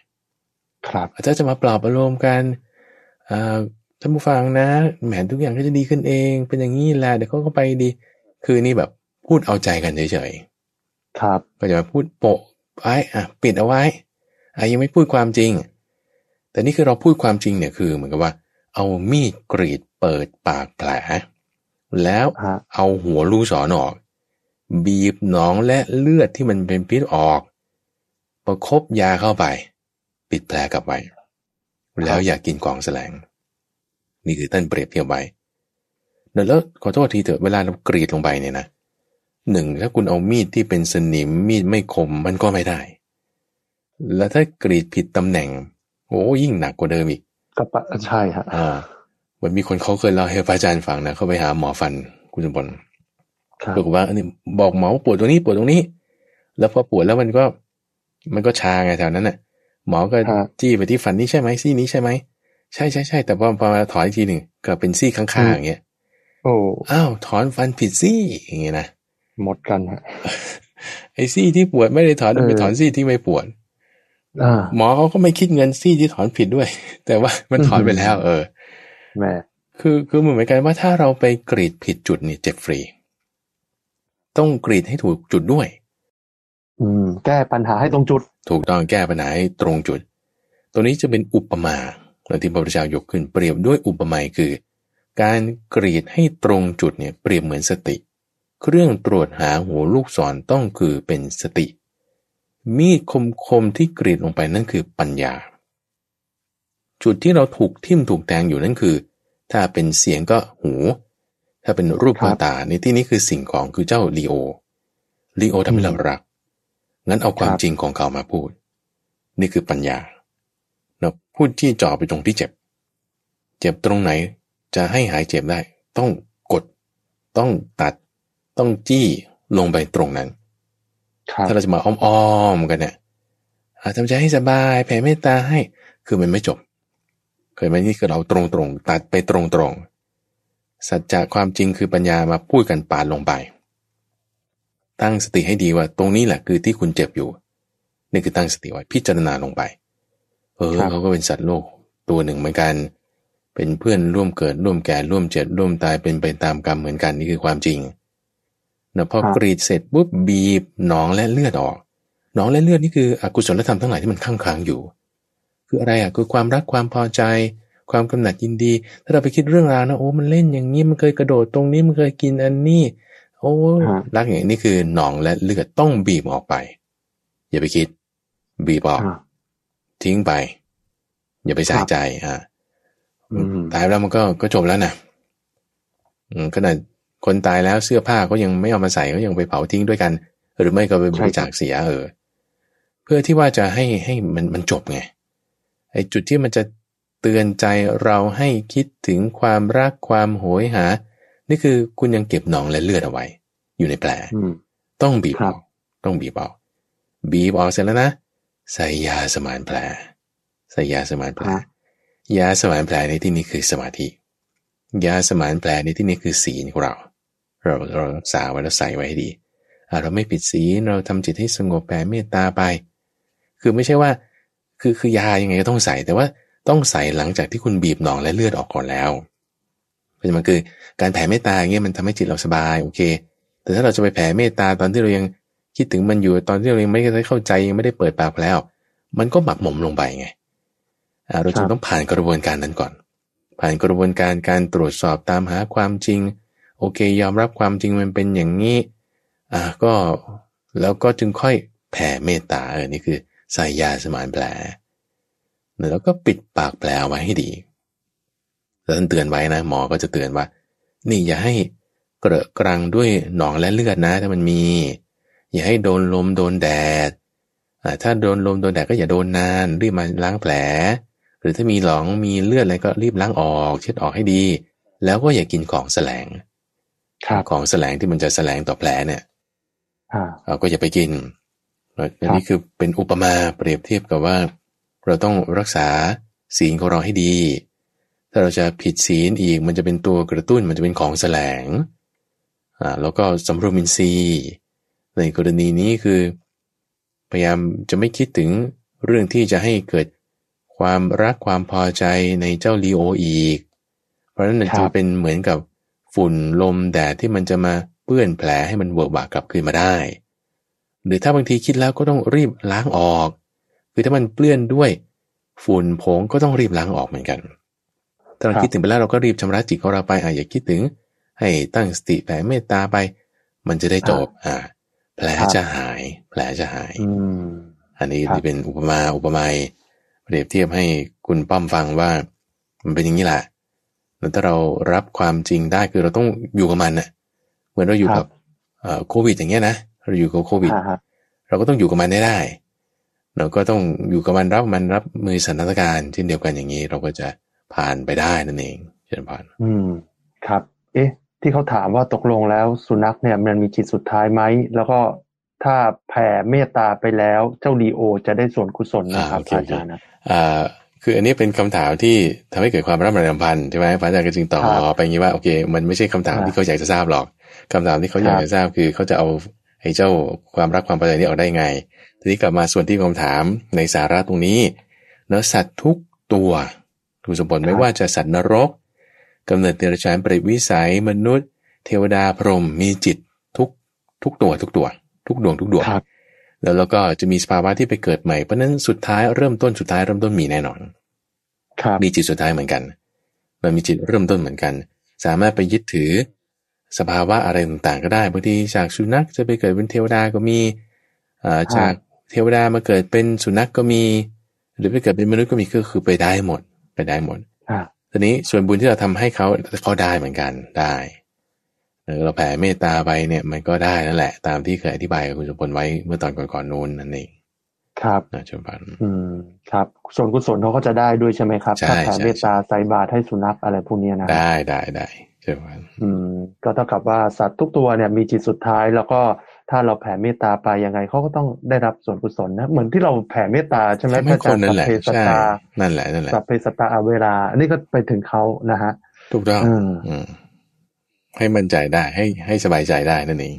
ครับอาจารย์จะมาปลอบอารมณ์กันท่านผู้ฟังนะแหมทุกอย่างก็จะดีขึ้นเอง เป็นอย่างนี้แหละเดี๋ยวเขาก็ไปดี คือนี่แบบพูดเอาใจกันเฉยๆครับก็จะมาพูดโปะไว้อะปิดเอาไว้อะยังไม่พูดความจริง แต่นี่คือเราพูดความจริงเนี่ยคือเหมือนกับว่า เอามีดกรีดเปิดปากแผล แล้วเอาหัวลูกศรออก บีบหนองและเลือดที่มันเป็นพิษออก ประครบยาเข้าไป ปิดแผลกลับไว้ แล้วอย่ากกินกองแสลง นี่คือท่านเปรียบเทียบไว้เแล้วขอโทษทีเถอะเวลาเรากรีดลงไปเนี่ยนะหนึ่งถ้าคุณเอามีดที่เป็นสนิมมีดไม่คมมันก็ไม่ได้ แล้วถ้ากรีดผิดตำแหน่งโอ้ยิ่งหนักกว่าเดิมอีกก็ปะใช่ฮะอ่าเหมือนมีคนเขาเคยเล่าให้พระอาจารย์ฟังนะเขาไปหาหมอฟันคุณสมบัติบอกว่าอันนี้บอกหมอปวดตรงนี้ปวดตรงนี้ แล้วพอปวดแล้วมันก็ มันก็ชาไงแถวนั้นน่ะ หมอก็จี้ไปที่ฟันนี้ใช่ไหมซี่นี้ใช่ไหมใช่ใช่ใช่แต่พอพอมาถอนอีกทีหนึ่งก็เป็นซี่ข้างๆอย่างเงี้ยโอ้อ้าวถอนฟันผิดซี่อย่างเงี้ยนะหมดกันฮะไอ้ซี่ที่ปวดไม่ได้ถอนไปถอนซี่ที่ไม่ปวดหมอเขาก็ไม่คิดเงินซี่ที่ถอนผิดด้วย แต่ว่ามันถอนไปแล้ว เออแม่คือคือเหมือนกันว่าถ้าเราไปกรีดผิดจุดนี่เจ็บฟรี ต้องกรีดให้ถูกจุดด้วย อืม แก้ปัญหาให้ตรงจุด ถูกต้องแก้ปัญหาให้ตรงจุด ตัวนี้จะเป็นอุปมาที่พระพุทธเจ้ายกขึ้นเปรียบด้วยอุปมาคือ การกรีดให้ตรงจุดเนี่ยเปรียบเหมือนสติ เครื่องตรวจหาหัวลูกศรต้องคือเป็นสติ มีดคมคมที่กรีดลงไปนั่นคือปัญญา จุดที่เราถูกทิ่มถูกแทงอยู่นั่นคือ ถ้าเป็นเสียงก็หู ถ้าเป็นรูปตาในที่นี้คือสิ่งของคือเจ้าลีโอลีโอทำให้เรารัก งั้นเอาความจริงของเขามาพูด นี่คือปัญญาเราพูดที่จ่อไปตรงที่เจ็บ เจ็บตรงไหนจะให้หายเจ็บได้ ต้องกด ต้องตัด ต้องจี้ลงไปตรงนั้น ถ้าเราจะมาอ้อมๆกันเนี่ยทำใจให้สบายแผ่เมตตาให้ คือมันไม่จบ เคยไหมนี่คือเราตรงๆตัดไปตรงๆสัจจะความจริงคือปัญญามาพูดกันปาดลงไป ตั้งสติให้ดีว่า ตรงนี้แหละคือที่คุณเจ็บอยู่นี่คือตั้งสติไว้พิจารณาลงไป เออเขาก็เป็นสัตว์โลกตัวหนึ่งเหมือนกัน เป็นเพื่อนร่วมเกิดร่วมแก่ร่วมเจ็บร่วมตายเป็นไปตามกรรมเหมือนกันนี่คือความจริงเนะพอกรีดเสร็จปุ๊บบีบหนองและเลือดออกหนองและเลือดนี่คืออกุศลธรรมทั้งหลายที่มันข้างค้างอยู่ คืออะไรอะคือความรักความพอใจ ความกำหนัดยินดี ถ้าเราไปคิดเรื่องราวนะโอ้มันเล่นอย่างนี้มันเคยกระโดดตรงนี้มันเคยกินอันนี้ โอ้ฮะรักอย่างนี้คือหนองและเลือดต้องบีบออกไป อย่าไปคิด บีบออกอ่าทิ้งไป อย่าไปใส่ครับใจอ่าอืมตายแล้วมันก็ก็จบแล้วนะอืมขนาดคนตายแล้วเสื้อผ้าก็ยังไม่เอามาใส่ก็ยังไปเผาทิ้งด้วยกัน หรือไม่ก็ไปบริจาคเสียเออ เพื่อที่ว่าจะให้ให้มันมันจบไงไอ้จุดที่มันจะเตือนใจเราให้คิดถึงความรักความโหยหา นี่คือคุณยังเก็บหนองและเลือดเอาไว้ อยู่ในแผลอืมต้องบีบครัอบอกต้องบีบออกบีบออกเสร็จแล้วนะใส่ยาสมานแผลใส่ยาสมานแผลฮะยาสมานแผลในที่นี้คือสมาธิยาสมานแผลในที่นี้คือศีลของเรา เราเรารักษาไว้แล้วใส่ไว้ให้ดีอะเราไม่ผิดศีลเราทำจิตให้สงบแผ่เมตตาไป คือไม่ใช่ว่า คือคือยายังไงก็ต้องใส่ แต่ว่าต้องใส่หลังจากที่คุณบีบหนองและเลือดออกก่อนแล้ว เพราะฉะนั้นมันคือการแผ่เมตตาอย่างเงี้ยมันทำให้จิตเราสบายโอเค แต่ถ้าเราจะไปแผ่เมตตาตอนที่เรายังคิดถึงมันอยู่ตอนที่เรายังไม่ได้เข้าใจยังไม่ได้เปิดปากแล้ว มันก็หมักหมมลงไปไงอ่าเราจึงต้องผ่านกระบวนการนั้นก่อน ผ่านกระบวนการการตรวจสอบตามหาความจริง โอเค ยอมรับความจริงมันเป็นอย่างนี้อ่าก็แล้วก็จึงค่อยแผ่เมตตาเออนี่คือใส่ยาสมานแผลแล้วก็ปิดปากแผลไว้ให้ดี แล้วท่านเตือนไว้นะหมอก็จะเตือนว่า นี่อย่าให้เกระกรังด้วยหนองและเลือดนะ ถ้ามันมี อย่าให้โดนลมโดนแดดอ่าถ้าโดนลมโดนแดดก็อย่าโดนนานรีบมาล้างแผล หรือถ้ามีหลองมีเลือดอะไรก็รีบล้างออก เช็ดออกให้ดี แล้วก็อย่ากินของแสลงครับของแสลงที่มันจะแสลงต่อแผลเนี่ยอ่าเราก็อย่าไปกินอันนี้คือเป็นอุปมาเปรียบเทียบกับว่า เราต้องรักษาศีลของเราให้ดี ถ้าเราจะผิดศีลอีกมันจะเป็นตัวกระตุ้นมันจะเป็นของแสลงอ่าแล้วก็สำรวมอินทรีย์ในกรณีนี้คือ พยายามจะไม่คิดถึงเรื่องที่จะให้เกิดความรักความพอใจในเจ้าลีโออีก เพราะฉะนั้นจะเป็นเหมือนกับฝุ่นลมแดดที่มันจะมาเปื้อนแผลให้มันเวิร์กบากกลับคืนมาได้ หรือถ้าบางทีคิดแล้วก็ต้องรีบล้างออก คือถ้ามันเปื้อนด้วยฝุ่นผงก็ต้องรีบล้างออกเหมือนกัน ถ้าเราครับคิดถึงไปแล้วเราก็รีบชำระจิตของเราไปอะอย่าคิดถึง ให้ตั้งสติแผ่เมตตาไป มันจะได้จบ อ่า แผลครับจะหาย แผลจะหายอืมอันนี้ครับที่เป็นอุปมาอุปไมยเปรียบเทียบให้คุณป้อมฟังว่า มันเป็นอย่างนี้แหละแล้วถ้าเรารับความจริงได้คือเราต้องอยู่กับมันน่ะ เหมือนเราอยู่ครักับบเอ่อโควิด อย่างเงี้ยนะเราอยู่กับโควิดอ่าฮะเราก็ต้องอยู่กับมันได้ได้ เราก็ต้องอยู่กับมันรับมันรับมือสถานการณ์เช่นเดียวกันอย่างนี้ เราก็จะ ผ่านไปได้นั่นเองเช่นผ่านอืมครับ เอ๊ะ ที่เขาถามว่าตกลงแล้วสุนัขเนี่ยมันมีจิตสุดท้ายไหมแล้วก็ถ้าแผ่เมตตาไปแล้วเจ้าลีโอ จะได้ส่วนกุศลนะครับอ่าโอเคอาจารย์นะอ่าคืออันนี้เป็นคำถามที่ทำให้เกิดความรักมันพันใช่ไหมพระอาจารย์ก็จึงตอบครับไปอย่างนี้ว่าโอเค มันไม่ใช่คำถามครับที่เขาอยากจะทราบหรอกคำถามที่เขาอยากครับจะทราบคือเขาจะเอาไอ้เจ้าความรักความพอใจนี้ออกได้ไง ทีนี้กลับมาส่วนที่คำถามในสาระตรงนี้เนื้อสัตว์ทุกตัวทุ กสมบูรณ์ไม่ว่าจะสัตว์นรกกำเนิดเดรัจฉานเปรตวิสัยมนุษย์ เทวดาพรหมมีจิตทุกทุกตัวทุกตัว ทุกดวงทุกดวงครับแล้วเราก็จะมีสภาวะที่ไปเกิดใหม่เพราะฉะนั้นสุดท้ายเริ่มต้นสุดท้ายเริ่มต้นมีแน่นอนครับมีจิตสุดท้ายเหมือนกัน มันมีจิตเริ่มต้นเหมือนกัน สามารถไปยึดถือ สภาวะอะไรต่างๆ ก็ได้บางทีจากสุนัขจะไปเกิดเป็นเทวดาก็มีอ่าจากเทวดามาเกิดเป็นสุนัขก็มี หรือไปเกิดเป็นมนุษย์ก็มีก็คือไปได้หมด ไปได้หมดอ่าทีนี้ส่วนบุญที่เราทำให้เขาเขาได้เหมือนกันได้เออเราแผ่เมตตาไปเนี่ยมันก็ได้นั่นแหละ ตามที่เคยอธิบายกับคุณสมพลไว้เมื่อตอนก่อนๆนู้นนั่นเองครับนะชมพันอืมครับ ส่วนกุศลเขาก็จะได้ด้วยใช่ไหมครับใช่ถ้าแผ่ใช่เมตตาใส่บาตรให้สุนัขอะไรพวกเนี้ยนะได้ได้ได้ชมพันอืม ก็เท่ากับว่าสัตว์ทุกตัวเนี่ยมีจิตสุดท้ายแล้วก็ ถ้าเราแผ่เมตตาไปยังไงเขาก็ต้องได้รับส่วนกุศลนะเหมือนที่เราแผ่เมตตาใช่ไหมทำให้คนนั่นแหละสัพเพสัตใช่ตานั่นแหละนั่นแหละสัพเพสัตตาเวลา อันนี้ก็ไปถึงเขานะฮะถูกต้องอืมอืมให้มั่นใจได้ให้ให้สบายใจได้นั่นเอง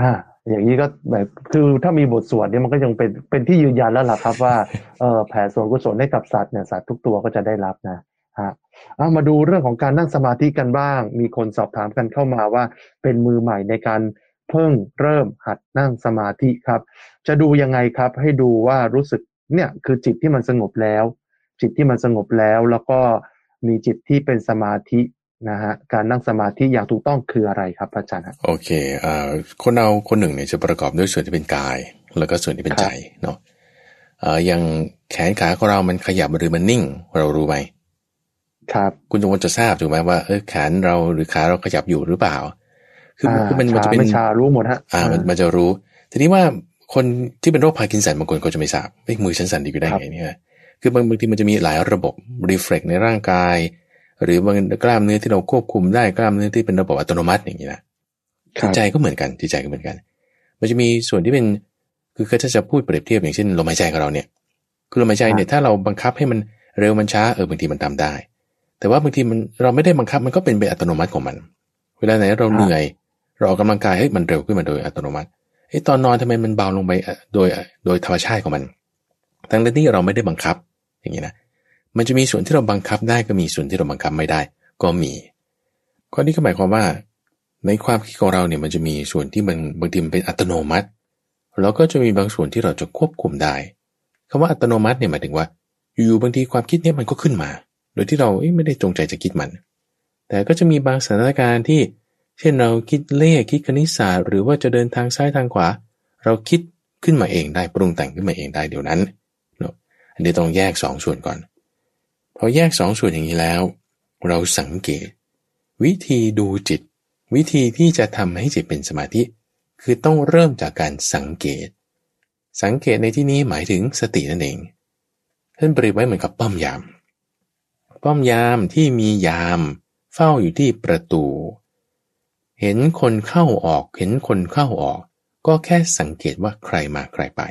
อ่าอย่างนี้ก็แบบคือถ้ามีบทสวดเนี่ยมันก็ยังเป็นเป็นที่ยืนยันแล้วล่ะครับ ว่าเออแผ่ส่วนกุศลให้กับสัตว์เนี่ยสัตว์ทุกตัวก็จะได้รับนะฮะเอามาดูเรื่องของการนั่งสมาธิกันบ้าง มีคนสอบถามกันเข้ามาว่าเป็นมือใหม่ในการ เพิ่งเริ่มหัดนั่งสมาธิครับ จะดูยังไงครับ ให้ดูว่ารู้สึกเนี่ยคือจิตที่มันสงบแล้ว จิตที่มันสงบแล้วแล้วก็มีจิตที่เป็นสมาธินะฮะการนั่งสมาธิอย่างถูกต้องคืออะไรครับอาจารย์โอเคอ่าคนเราคนหนึ่งเนี่ยจะประกอบด้วยส่วนที่เป็นกาย แล้วก็ส่วนที่เป็นใจเนาะอ่าอย่างแขนขาของเรามันขยับหรือมันนิ่ง เรารู้ไหมครับ คุณจงจะทราบถูกไหมว่าเออแขนเราหรือขาเราขยับอยู่หรือเปล่า คือคือมันมันจะเป็นชารู้หมดฮะอ่ามันมันจะรู้ ทีนี้ว่าคนที่เป็นโรคพาร์กินสันบางคนก็จะไม่ทราบเอ้มือฉันสั่นดีอยู่ได้ไงเนี่ยคือบางบางทีมันจะมีหลายระบบ reflex ในร่างกาย หรือบางกล้ามเนื้อที่เราควบคุมได้กล้ามเนื้อที่เป็นระบบอัตโนมัติอย่างนี้นะจิตใจก็เหมือนกันจิตใจก็เหมือนกัน มันจะมีส่วนที่เป็นคือถ้าจะพูดเปรียบเทียบอย่างเช่นลมหายใจของเราเนี่ย คือลมหายใจเนี่ยถ้าเราบังคับให้มันเร็วมันช้าเออบางทีมันทำได้ แต่ว่าบางทีมันเราไม่ได้บังคับมันก็เป็นไปอัตโนมัติของมัน เวลาไหนเราเหนื่อย เราออกกำลังกายเฮ้มันเร็วขึ้นมาโดยอัตโนมัติไอ้ตอนนอนทำไมมันเบาลงไปโดยโดยธรรมชาติของมัน ทั้งที่เราไม่ได้บังคับ อย่างนี้นะ มันจะมีส่วนที่เราบังคับได้ก็มีส่วนที่เราบังคับไม่ได้ ก็มีข้อนี้ก็หมายความว่า ในความคิดของเราเนี่ยมันจะมีส่วนที่มันบางทีมันเป็นอัตโนมัติ แล้วก็จะมีบางส่วนที่เราจะควบคุมได้คำว่าอัตโนมัติเนี่ยหมายถึงว่าอยู่ๆบางทีความคิดเนี่ยมันก็ขึ้นมา โดยที่เราไม่ได้จงใจจะคิดมัน แต่ก็จะมีบางสถานการณ์ที่ เช่นเราคิดเลขคิดคณิตศาสตร์หรือว่าจะเดินทางซ้ายทางขวา เราคิดขึ้นมาเองได้ปรุงแต่งขึ้นมาเองได้เดี๋ยวนั้นอันนี้ต้องแยกสองส่วนก่อนพอแยกสองส่วนอย่างนี้แล้ว เราสังเกต วิธีดูจิต วิธีที่จะทำให้จิตเป็นสมาธิ คือต้องเริ่มจากการสังเกต สังเกตในที่นี้หมายถึงสตินั่นเองท่านเปรียบไว้เหมือนกับป้อมยาม ป้อมยามที่มียาม เฝ้าอยู่ที่ประตู เห็นคนเข้าออกเห็นคนเข้าออก ก็แค่สังเกตว่าใครมาใครไป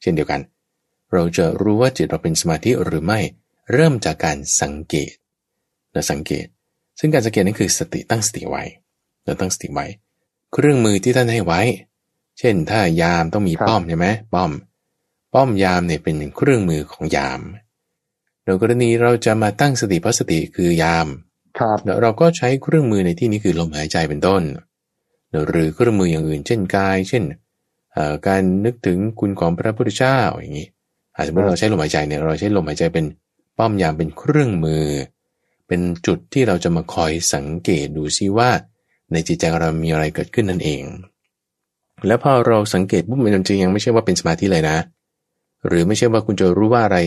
เช่นเดียวกัน เราจะรู้ว่าจิตเราเป็นสมาธิหรือไม่ เริ่มจากการสังเกตเราสังเกต ซึ่งการสังเกตนั้นคือสติตั้งสติไว้เราตั้งสติไว้ เครื่องมือที่ท่านให้ไว้ เช่น ถ้ายามต้องมีป้อมใช่ไหมป้อม ป้อมยามเนี่ยเป็นเครื่องมือของยามโดยกรณีเราจะมาตั้งสติเพราะสติคือยาม ครับแล้วเราก็ใช้เครื่องมือในที่นี้คือลมหายใจเป็นต้น หรือเครื่องมืออย่างอื่น เช่นกาย เช่นการนึกถึงคุณของพระพุทธเจ้าอย่างนี้อาจจะเมื่อเราใช้ลมหายใจเนี่ยเราใช้ลมหายใจเป็นป้อมยามเป็นเครื่องมือ เป็นจุดที่เราจะมาคอยสังเกตดูซิว่า ในจิตใจเรามีอะไรเกิดขึ้นนั่นเอง แล้วพอเราสังเกตปุ๊บมันจริงยังไม่ใช่ว่าเป็นสมาธิเลยนะ หรือไม่ใช่ว่าคุณจะรู้ว่าอะไร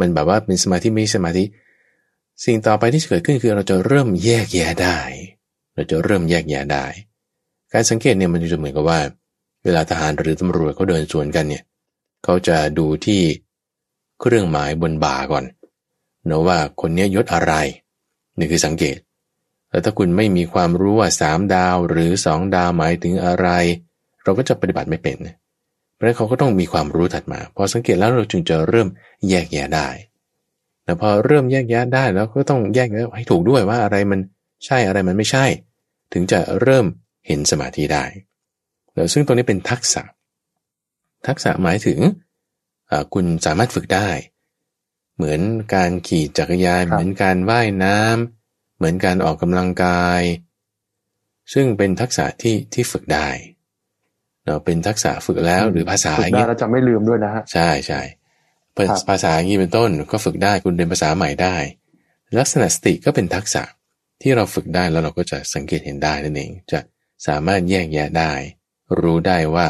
มันแบบว่าเป็นสมาธิไม่สมาธิ สิ่งต่อไปที่จะเกิดขึ้นคือเราจะเริ่มแยกแยะได้ เราจะเริ่มแยกแยะได้ การสังเกตเนี่ยมันจะเหมือนกับว่า เวลาทหารหรือตำรวจเขาเดินสวนกันเนี่ยเขาจะดูที่เครื่องหมายบนบ่าก่อนเนะว่าคนนี้ยศอะไรนี่คือสังเกต แล้วถ้าคุณไม่มีความรู้ว่าสามดาวหรือสองดาวหมายถึงอะไร เราก็จะปฏิบัติไม่เป็น เพราะเขาก็ต้องมีความรู้ถัดมา พอสังเกตแล้วเราจึงจะเริ่มแยกแยะได้ แต่พอเริ่มแยกแยะได้แล้วก็ต้องแยกแยะให้ถูกด้วยว่าอะไรมันใช่อะไรมันไม่ใช่ ถึงจะเริ่มเห็นสมาธิได้แล้วซึ่งตรงนี้เป็นทักษะ ทักษะหมายถึงคุณสามารถฝึกได้ เหมือนการขี่จักรยาน เหมือนการว่ายน้ำเหมือนการออกกำลังกาย ซึ่งเป็นทักษะที่ที่ฝึกได้เราเป็นทักษะฝึกแล้วหรือภาษาอย่างเงี้ยเราจะไม่ลืมด้วยนะฮะใช่ใช่ ภาษาอย่างนี้เป็นต้นก็ฝึกได้คุณเรียนภาษาใหม่ได้ ลักษณะสติก็เป็นทักษะที่เราฝึกได้แล้วเราก็จะสังเกตเห็นได้นั่นเองจะสามารถแยกแยะได้ รู้ได้ว่า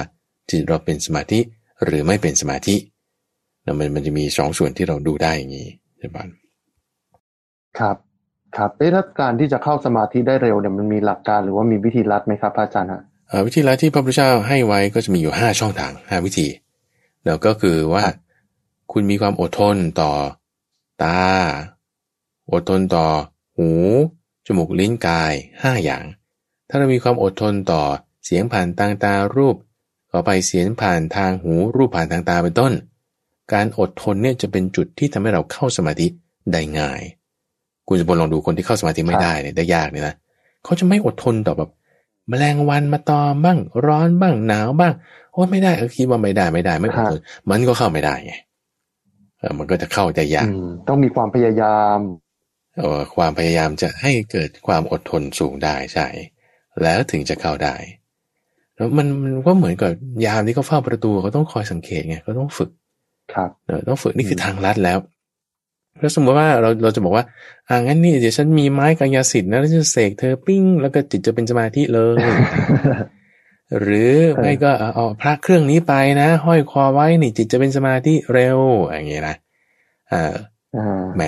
จิตเราเป็นสมาธิหรือไม่เป็นสมาธินะมันมันจะมีสองส่วนที่เราดูได้อย่างนี้ใช่ไหมครับ ครับเอ๊ะถ้าการที่จะเข้าสมาธิได้เร็วเนี่ยมันมีหลักการหรือว่ามีวิธีลัดไหมครับอาจารย์ฮะวิธีลัดที่พระพุทธเจ้าให้ไว้ก็จะมีอยู่ห้าช่องทางห้าวิธีแล้วก็คือว่า คุณมีความอดทนต่อ ตา อดทนต่อ หู จมูกลิ้นกายห้าอย่าง ถ้าเรามีความอดทนต่อเสียงผ่านตางตารูปต่อไปเสียงผ่านทางหูรูปผ่านทางตาเป็นต้น การอดทนเนี่ยจะเป็นจุดที่ทำให้เราเข้าสมาธิได้ง่าย คุณจะบนลองดูคนที่เข้าสมาธิไม่ได้เนี่ยได้ยากเนี่ยนะเขาจะไม่อดทนต่อแบบแมลงวันมาตอมบ้าง ร้อนบ้างหนาวบ้างโอ้ไม่ได้เออคิดว่าไม่ได้ไม่ได้ไม่อดทนมันก็เข้าไม่ได้ไงเออ มันก็จะเข้าได้ยากต้องมีความพยายามเออความพยายามจะให้เกิดความอดทนสูงได้ใช่ แล้วถึงจะเข้าได้ แล้วมันมันก็เหมือนกับยามที่เขาเฝ้าประตูเขาต้องคอยสังเกตไงเขาต้องฝึก ครับเออต้องฝึกนี่คือทางลัดแล้วถ้าสมมติว่าเราเราจะบอกว่า อ่างั้นนี่เดี๋ยวฉันมีไม้กายสิทธิ์นะแล้วจะเสกเธอปิ้ง แล้วก็จิตจะเป็นสมาธิเลย หรือไม่ก็เอาพระเครื่องนี้ไปนะ ห้อยคอไว้นี่จิตจะเป็นสมาธิเร็วอย่างเงี้ยนะอ่าแหม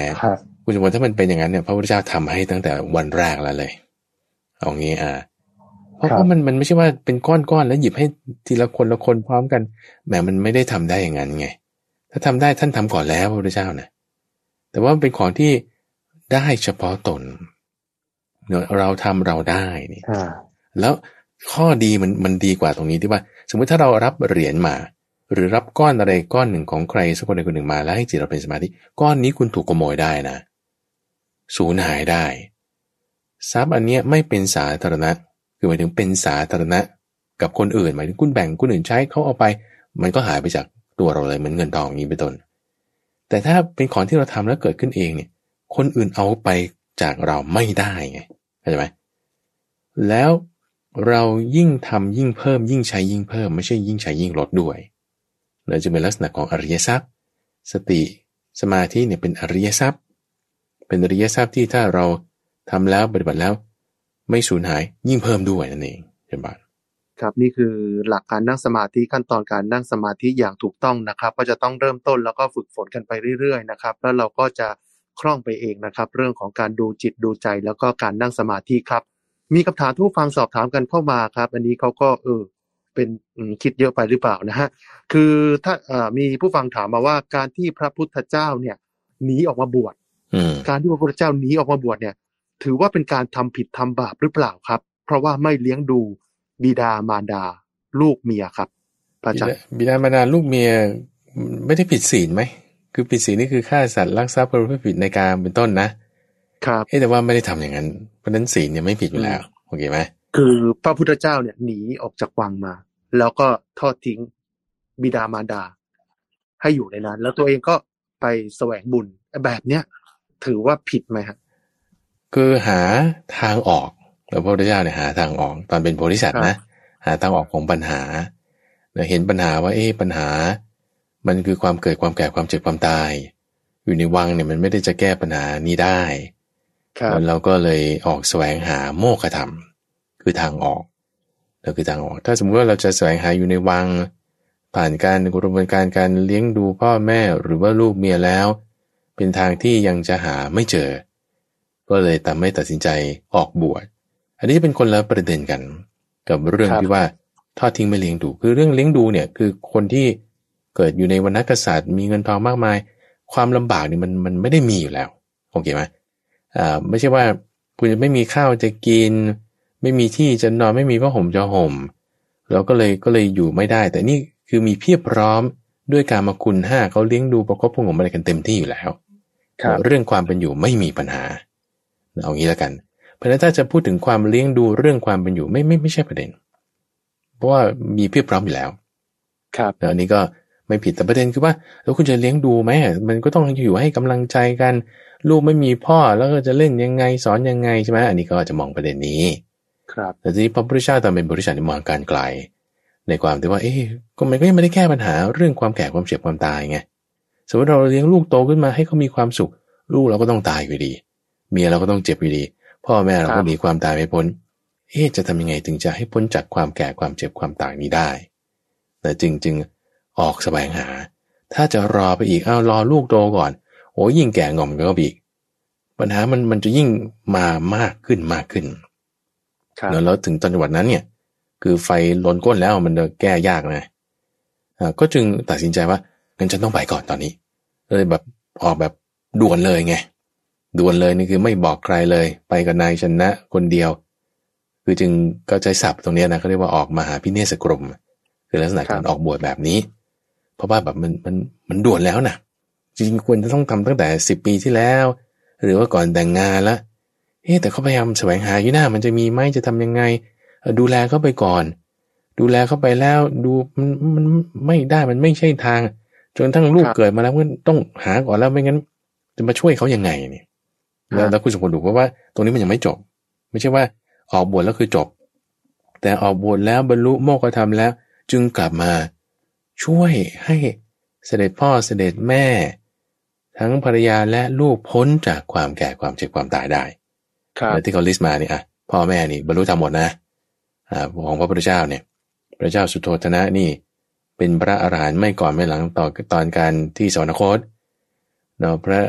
คุณสมบัติถ้ามันเป็นอย่างนั้นเนี่ยพระพุทธเจ้าทำให้ตั้งแต่วันแรกแล้วเลยเอางี้อ่าเพราะว่ามันมันไม่ใช่ว่าเป็นก้อนๆแล้วหยิบให้ทีละคนละคนพร้อมกันแหมมันไม่ได้ทำได้อย่างนั้นไง ถ้าทำได้ท่านทำก่อนแล้วพระพุทธเจ้านะแต่ว่าเป็นของที่ได้เฉพาะตนเราทำเราได้นี่แล้ว ข้อดีมันมันดีกว่าตรงนี้ที่ว่า สมมุติถ้าเรารับเหรียญมา หรือรับก้อนอะไรก้อนหนึ่งของใครสักคนใดคนหนึ่งมาแล้วให้จิตเราเป็นสมาธิก้อนนี้คุณถูกขโมยได้นะ สูญหายได้ ทรัพย์อันนี้ไม่เป็นสาธารณะ คือหมายถึงเป็นสาธารณะ กับคนอื่นหมายถึงคุณแบ่งคนอื่นใช้เขาเอาไป มันก็หายไปจากตัวเราเลยเหมือนเงินทองนี้เป็นต้นแต่ถ้าเป็นของที่เราทำแล้วเกิดขึ้นเองเนี่ย คนอื่นเอาไปจากเราไม่ได้ไงเข้าใจไหมแล้ว เรายิ่งทำยิ่งเพิ่ม ยิ่งใช้ยิ่งเพิ่ม ไม่ใช่ยิ่งใช้ยิ่งลดด้วยเลยจะเป็นลักษณะของอริยทรัพย์ สติสมาธิเนี่ยเป็นอริยทรัพย์ เป็นอริยทรัพย์ที่ถ้าเราทำแล้วปฏิบัติแล้ว ไม่สูญหายยิ่งเพิ่มด้วยนั่นเองเช่นบานครับนี่คือหลักการนั่งสมาธิขั้นตอนการนั่งสมาธิอย่างถูกต้องนะครับ ก็จะต้องเริ่มต้นแล้วก็ฝึกฝนกันไปเรื่อยๆนะครับ แล้วเราก็จะคล่องไปเองนะครับ เรื่องของการดูจิตดูใจแล้วก็การนั่งสมาธิครับ มีคำถามทุกฟังสอบถามกันเข้ามาครับ อันนี้เขาก็เออเป็นคิดเยอะไปหรือเปล่านะฮะ คือถ้ามีผู้ฟังถามมาว่าการที่พระพุทธเจ้าเนี่ยหนีออกมาบวชการที่พระพุทธเจ้าหนีออกมาบวชเนี่ย ถือว่าเป็นการทำผิดทำบาปหรือเปล่าครับ เพราะว่าไม่เลี้ยงดูบิดามารดา ลูกเมียครับพระอาจารย์บิดามารดาลูกเมียไม่ได้ผิดศีลไหมคือผิดศีลนี่คือฆ่าสัตว์ลักทรัพย์ประพฤติผิดในการเป็นต้นนะ ครับแต่ว่าไม่ได้ทำอย่างนั้น เพราะนั้นศีลเนี่ยไม่ผิดอยู่แล้วโอเคไหมคือพระพุทธเจ้าเนี่ยหนีออกจากวังมา แล้วก็ทอดทิ้งบิดามารดา ให้อยู่ในนั้น แล้วตัวเองก็ไปแสวงบุญแบบเนี้ยถือว่าผิดไหมครับคือหาทางออกพระพุทธเจ้าเนี่ยหาทางออก ตอนเป็นโพธิสัตว์นะหาทางออกของปัญหาเห็นปัญหาว่าเอ๊ะปัญหา มันคือความเกิดความแก่ความเจ็บความตาย อยู่ในวังเนี่ยมันไม่ได้จะแก้ปัญหานี้ได้ แล้วเราก็เลยออกแสวงหาโมฆะธรรม คือทางออกแล้วคือทางออก ถ้าสมมติว่าเราจะแสวงหาอยู่ในวัง ผ่านการกระบวนการการเลี้ยงดูพ่อแม่หรือว่าลูกเมียแล้ว เป็นทางที่ยังจะหาไม่เจอ ก็เลยทำให้ตัดสินใจออกบวช อันนี้เป็นคนละประเด็นกัน กับเรื่องที่ว่าทอดทิ้งไม่เลี้ยงดู คือเรื่องเลี้ยงดูเนี่ยคือคนที่เกิดอยู่ในวรรณกษัตริย์ มีเงินทองมากมาย ความลำบากเนี่ยมันมันไม่ได้มีอยู่แล้วโอเคไหมอ่า ไม่ใช่ว่าคุณจะไม่มีข้าวจะกิน ไม่มีที่จะนอนไม่มีผ้าห่มจะห่มเราก็เลยก็เลยอยู่ไม่ได้ แต่นี่คือมีเพียบพร้อมด้วยการมาคุณห้าเขาเลี้ยงดูประกอบพงผมอะไรกันเต็มที่อยู่แล้วเรื่องความเป็นอยู่ไม่มีปัญหาเอางี้แล้วกันเพราะนั้นถ้าจะพูดถึงความเลี้ยงดูเรื่องความเป็นอยู่ไม่ไม่ไม่ใช่ประเด็น เพราะว่ามีเพียบพร้อมอยู่แล้ว ครับอันนี้ก็ ไม่ผิดแต่ประเด็นคือว่า แล้วคุณจะเลี้ยงดูไหมมันก็ต้องอยู่ให้กำลังใจกัน ลูกไม่มีพ่อแล้วก็จะเล่นยังไงสอนยังไงใช่ไหมอันนี้ก็จะมองประเด็นนี้ ครับแต่ทีนี้พระพุทธเจ้าตอนเป็นบริษัทมองการไกล ในความที่ว่า เอ๊ะก็มันก็ยังไม่ได้แก้ปัญหาเรื่องความแก่ความเจ็บความตายไงสมมติเราเลี้ยงลูกโตขึ้นมาให้เขามีความสุข ลูกเราก็ต้องตายอยู่ดี เมียเราก็ต้องเจ็บอยู่ดี พ่อแม่เราก็หนีความตายไม่พ้นเอ๊จะทำยังไงถึงจะให้พ้นจากความแก่ความเจ็บความตายนี้ได้แต่จึงจึง ออกแสวงหา ถ้าจะรอไปอีกอ้าวรอลูกโตก่อน โอ้ยิ่งแก่งอมก็อีก ปัญหามันมันจะยิ่งมามากขึ้นมากขึ้นแล้วถึงตอนจังหวัดนั้นเนี่ย คือไฟล้นก้นแล้วมันจะแก้ยากนะก็จึงตัดสินใจว่างั้นฉันต้องไปก่อนตอนนี้เลยแบบออกแบบด่วนเลยไงด่วนเลยนี่คือไม่บอกใครเลย ไปกับนายชนะคนเดียว คือจึงก็ใจสับตรงนี้นะเขาเรียกว่าออกมาหาพิเนศกรมคือลักษณะการออกบวชแบบนี้เพ ราะว่าแบบมันมันมันด่วนแล้วนะจริงๆควรจะต้องทำตั้งแต่สิบปีที่แล้ว หรือว่าก่อนแต่งงานละเฮ้แต่เขาพยายามแสวงหาอยู่หน้า มันจะมีไหมจะทำยังไง ดูแลเขาไปก่อน ดูแลเขาไปแล้วดูมันมันไม่ได้มันไม่ใช่ทาง จนทั้งลูกเกิดมาแล้วก็ต้องหาก่อนแล้วไม่งั้น จะมาช่วยเขายังไงเนี่ยแล้วแล้วคุณสมบูรณ์ดูเพราะว่าตรงนี้มันยังไม่จบ ไม่ใช่ว่าออกบวชแล้วคือจบ แต่ออกบวชแล้วบรรลุโมกขธรรมแล้ว จึงกลับมา ช่วยให้เสด็จพ่อเสด็จแม่ททั้งภรรยาและลูกพ้นจากความแก่ความเจ็บความตายได้ครับแล้วที่เขาลิสต์มาเนี่ยอะพ่อแม่นี่บรรลุธรรมหมดนะอ่าของพระพุทธเจ้าเนี่ยพระเจ้าสุโธทนะนี่ เป็นพระอรหันต์ไม่ก่อนไม่หลังต่อตอนการที่สวรรคตเนาะพระ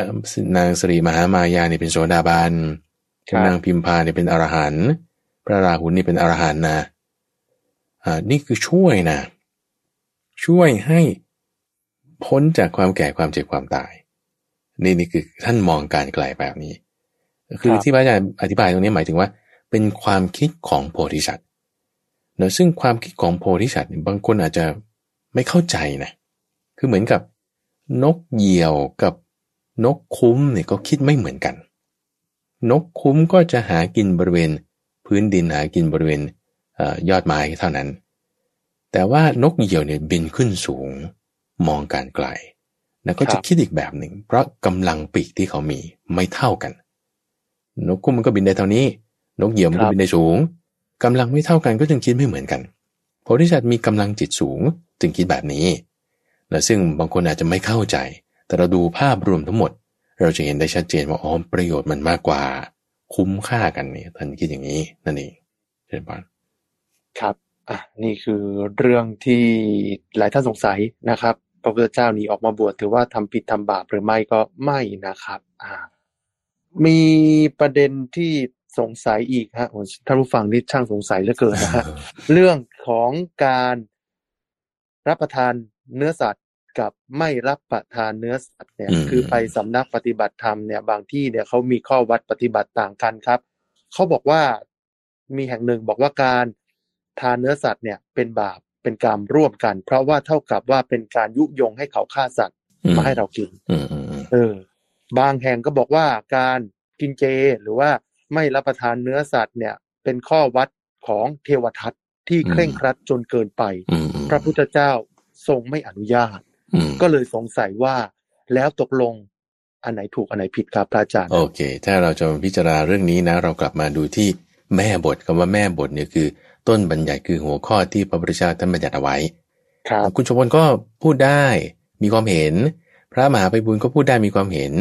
นางสิริมหามายาเนี่ยเป็นโสดาบันครับนางพิมพาเนี่ยเป็นอรหันต์พระราหุลนี่เป็นอรหันต์นะอ่านี่คือช่วยนะ ช่วยให้พ้นจากความแก่ความเจ็บความตาย นี่นี่คือท่านมองการไกลแบบนี้ คือครับที่พระอาจารย์อธิบายตรงนี้หมายถึงว่า เป็นความคิดของโพธิสัตว์เนอะซึ่งความคิดของโพธิสัตว์เนี่ยบางคนอาจจะไม่เข้าใจนะคือเหมือนกับนกเหยี่ยวกับนกคุ้มเนี่ยก็คิดไม่เหมือนกัน นกคุ้มก็จะหากินบริเวณพื้นดินหากินบริเวณเอ่อยอดไม้เท่านั้น แต่ว่านกเหยี่ยวเนี่ยบินขึ้นสูงมองการไกล แล้วก็ครัจะบคิดอีกแบบหนึ่ง เพราะกำลังปีกที่เขามีไม่เท่ากัน นกคุ้มมันก็บินได้เท่านี้ นกเหยี่ยวมันครัก็บบินได้สูงกำลังไม่เท่ากันก็จึงคิดไม่เหมือนกันโพธิสัตว์มีกำลังจิตสูงจึงคิดแบบนี้และซึ่งบางคนอาจจะไม่เข้าใจ แต่เราดูภาพรวมทั้งหมด เราจะเห็นได้ชัดเจนว่าอ๋อประโยชน์มันมากกว่า คุ้มค่ากันนี่ท่านคิดอย่างนี้นั่นเองเช่นปานครับ อะนี่คือเรื่องที่หลายท่านสงสัยนะครับ พระพุทธเจ้านี้ออกมาบวชถือว่าทำผิดทำบาปหรือไม่ก็ไม่นะครับ อ่า มีประเด็นที่สงสัยอีกฮะโอ้ท่านผู้ฟังนี่ช่างสงสัยเหลือเกินนะฮะเรื่องของการรับประทานเนื้อสัตว์กับไม่รับประทานเนื้อสัตว์เนี่ยอืมคือไปสำนักปฏิบัติธรรมเนี่ยบางที่เนี่ยเขามีข้อวัดปฏิบัติต่างกันครับเขาบอกว่ามีแห่งหนึ่งบอกว่าการ ทานเนื้อสัตว์เนี่ยเป็นบาปเป็นกรรมร่วมกัน เพราะว่าเท่ากับว่าเป็นการยุยงให้เขาฆ่าสัตว์อืมมาให้เรากินอืมอืมอืมเออ บางแห่งก็บอกว่าการกินเจหรือว่าไม่รับประทานเนื้อสัตว์เนี่ย เป็นข้อวัดของเทวทัตที่เคร่งครัดจนเกินไปอืมอืมพระพุทธเจ้าทรงไม่อนุญาตอืมก็เลยสงสัยว่าแล้วตกลงอันไหนถูกอันไหนผิดครับพระอาจารย์ โอเค ถ้าเราจะมาพิจารณาเรื่องนี้นะ เรากลับมาดูที่แม่บทคำว่าแม่บทเนี่ยคือ ต้นบัญญัติคือหัวข้อที่พระพุทธเจ้าท่านบัญญัติเอาไว้ ครับคุณชมพลก็พูดได้มีความเห็น พระมหาไปบุญก็พูดได้มีความเห็น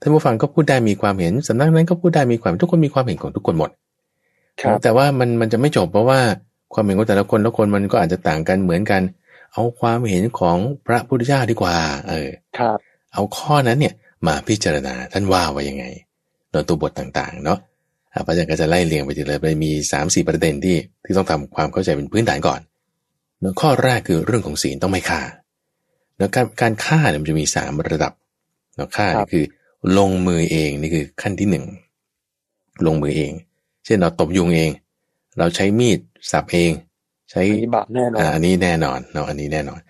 ท่านผู้ฟังก็พูดได้มีความเห็นสำนักนั้นก็พูดได้มีความเห็นทุกคนมีความเห็นของทุกคนหมด ครับ แต่ว่ามันมันจะไม่จบเพราะว่าความเห็นของแต่ละคนละคนมันก็อาจจะต่างกันเหมือนกัน เอาความเห็นของพระพุทธเจ้าดีกว่า เออ ครับ เอาข้อนั้นเนี่ยมาพิจารณาท่านว่าไว้ยังไงในตัวบทต่างๆ เนาะอ่า พระอาจารย์ก็จะไล่เรียงไปทีเลยไปมีสามสี่ประเด็นที่ที่ต้องทำความเข้าใจเป็นพื้นฐานก่อนเนาะข้อแรกคือเรื่องของศีลต้องไม่ฆ่าเนาะการการฆ่าเนี่ยมันจะมีสามระดับเนาะฆ่าครันี่บคือลงมือเองนี่คือขั้นที่หนึ่งลงมือเอง เช่นเราตบยุงเอง เราใช้มีดสับเอง ใช้อันนี้บาปแน่นอนอ่าอันนี้แน่นอนเนาะอันนี้แน่นอน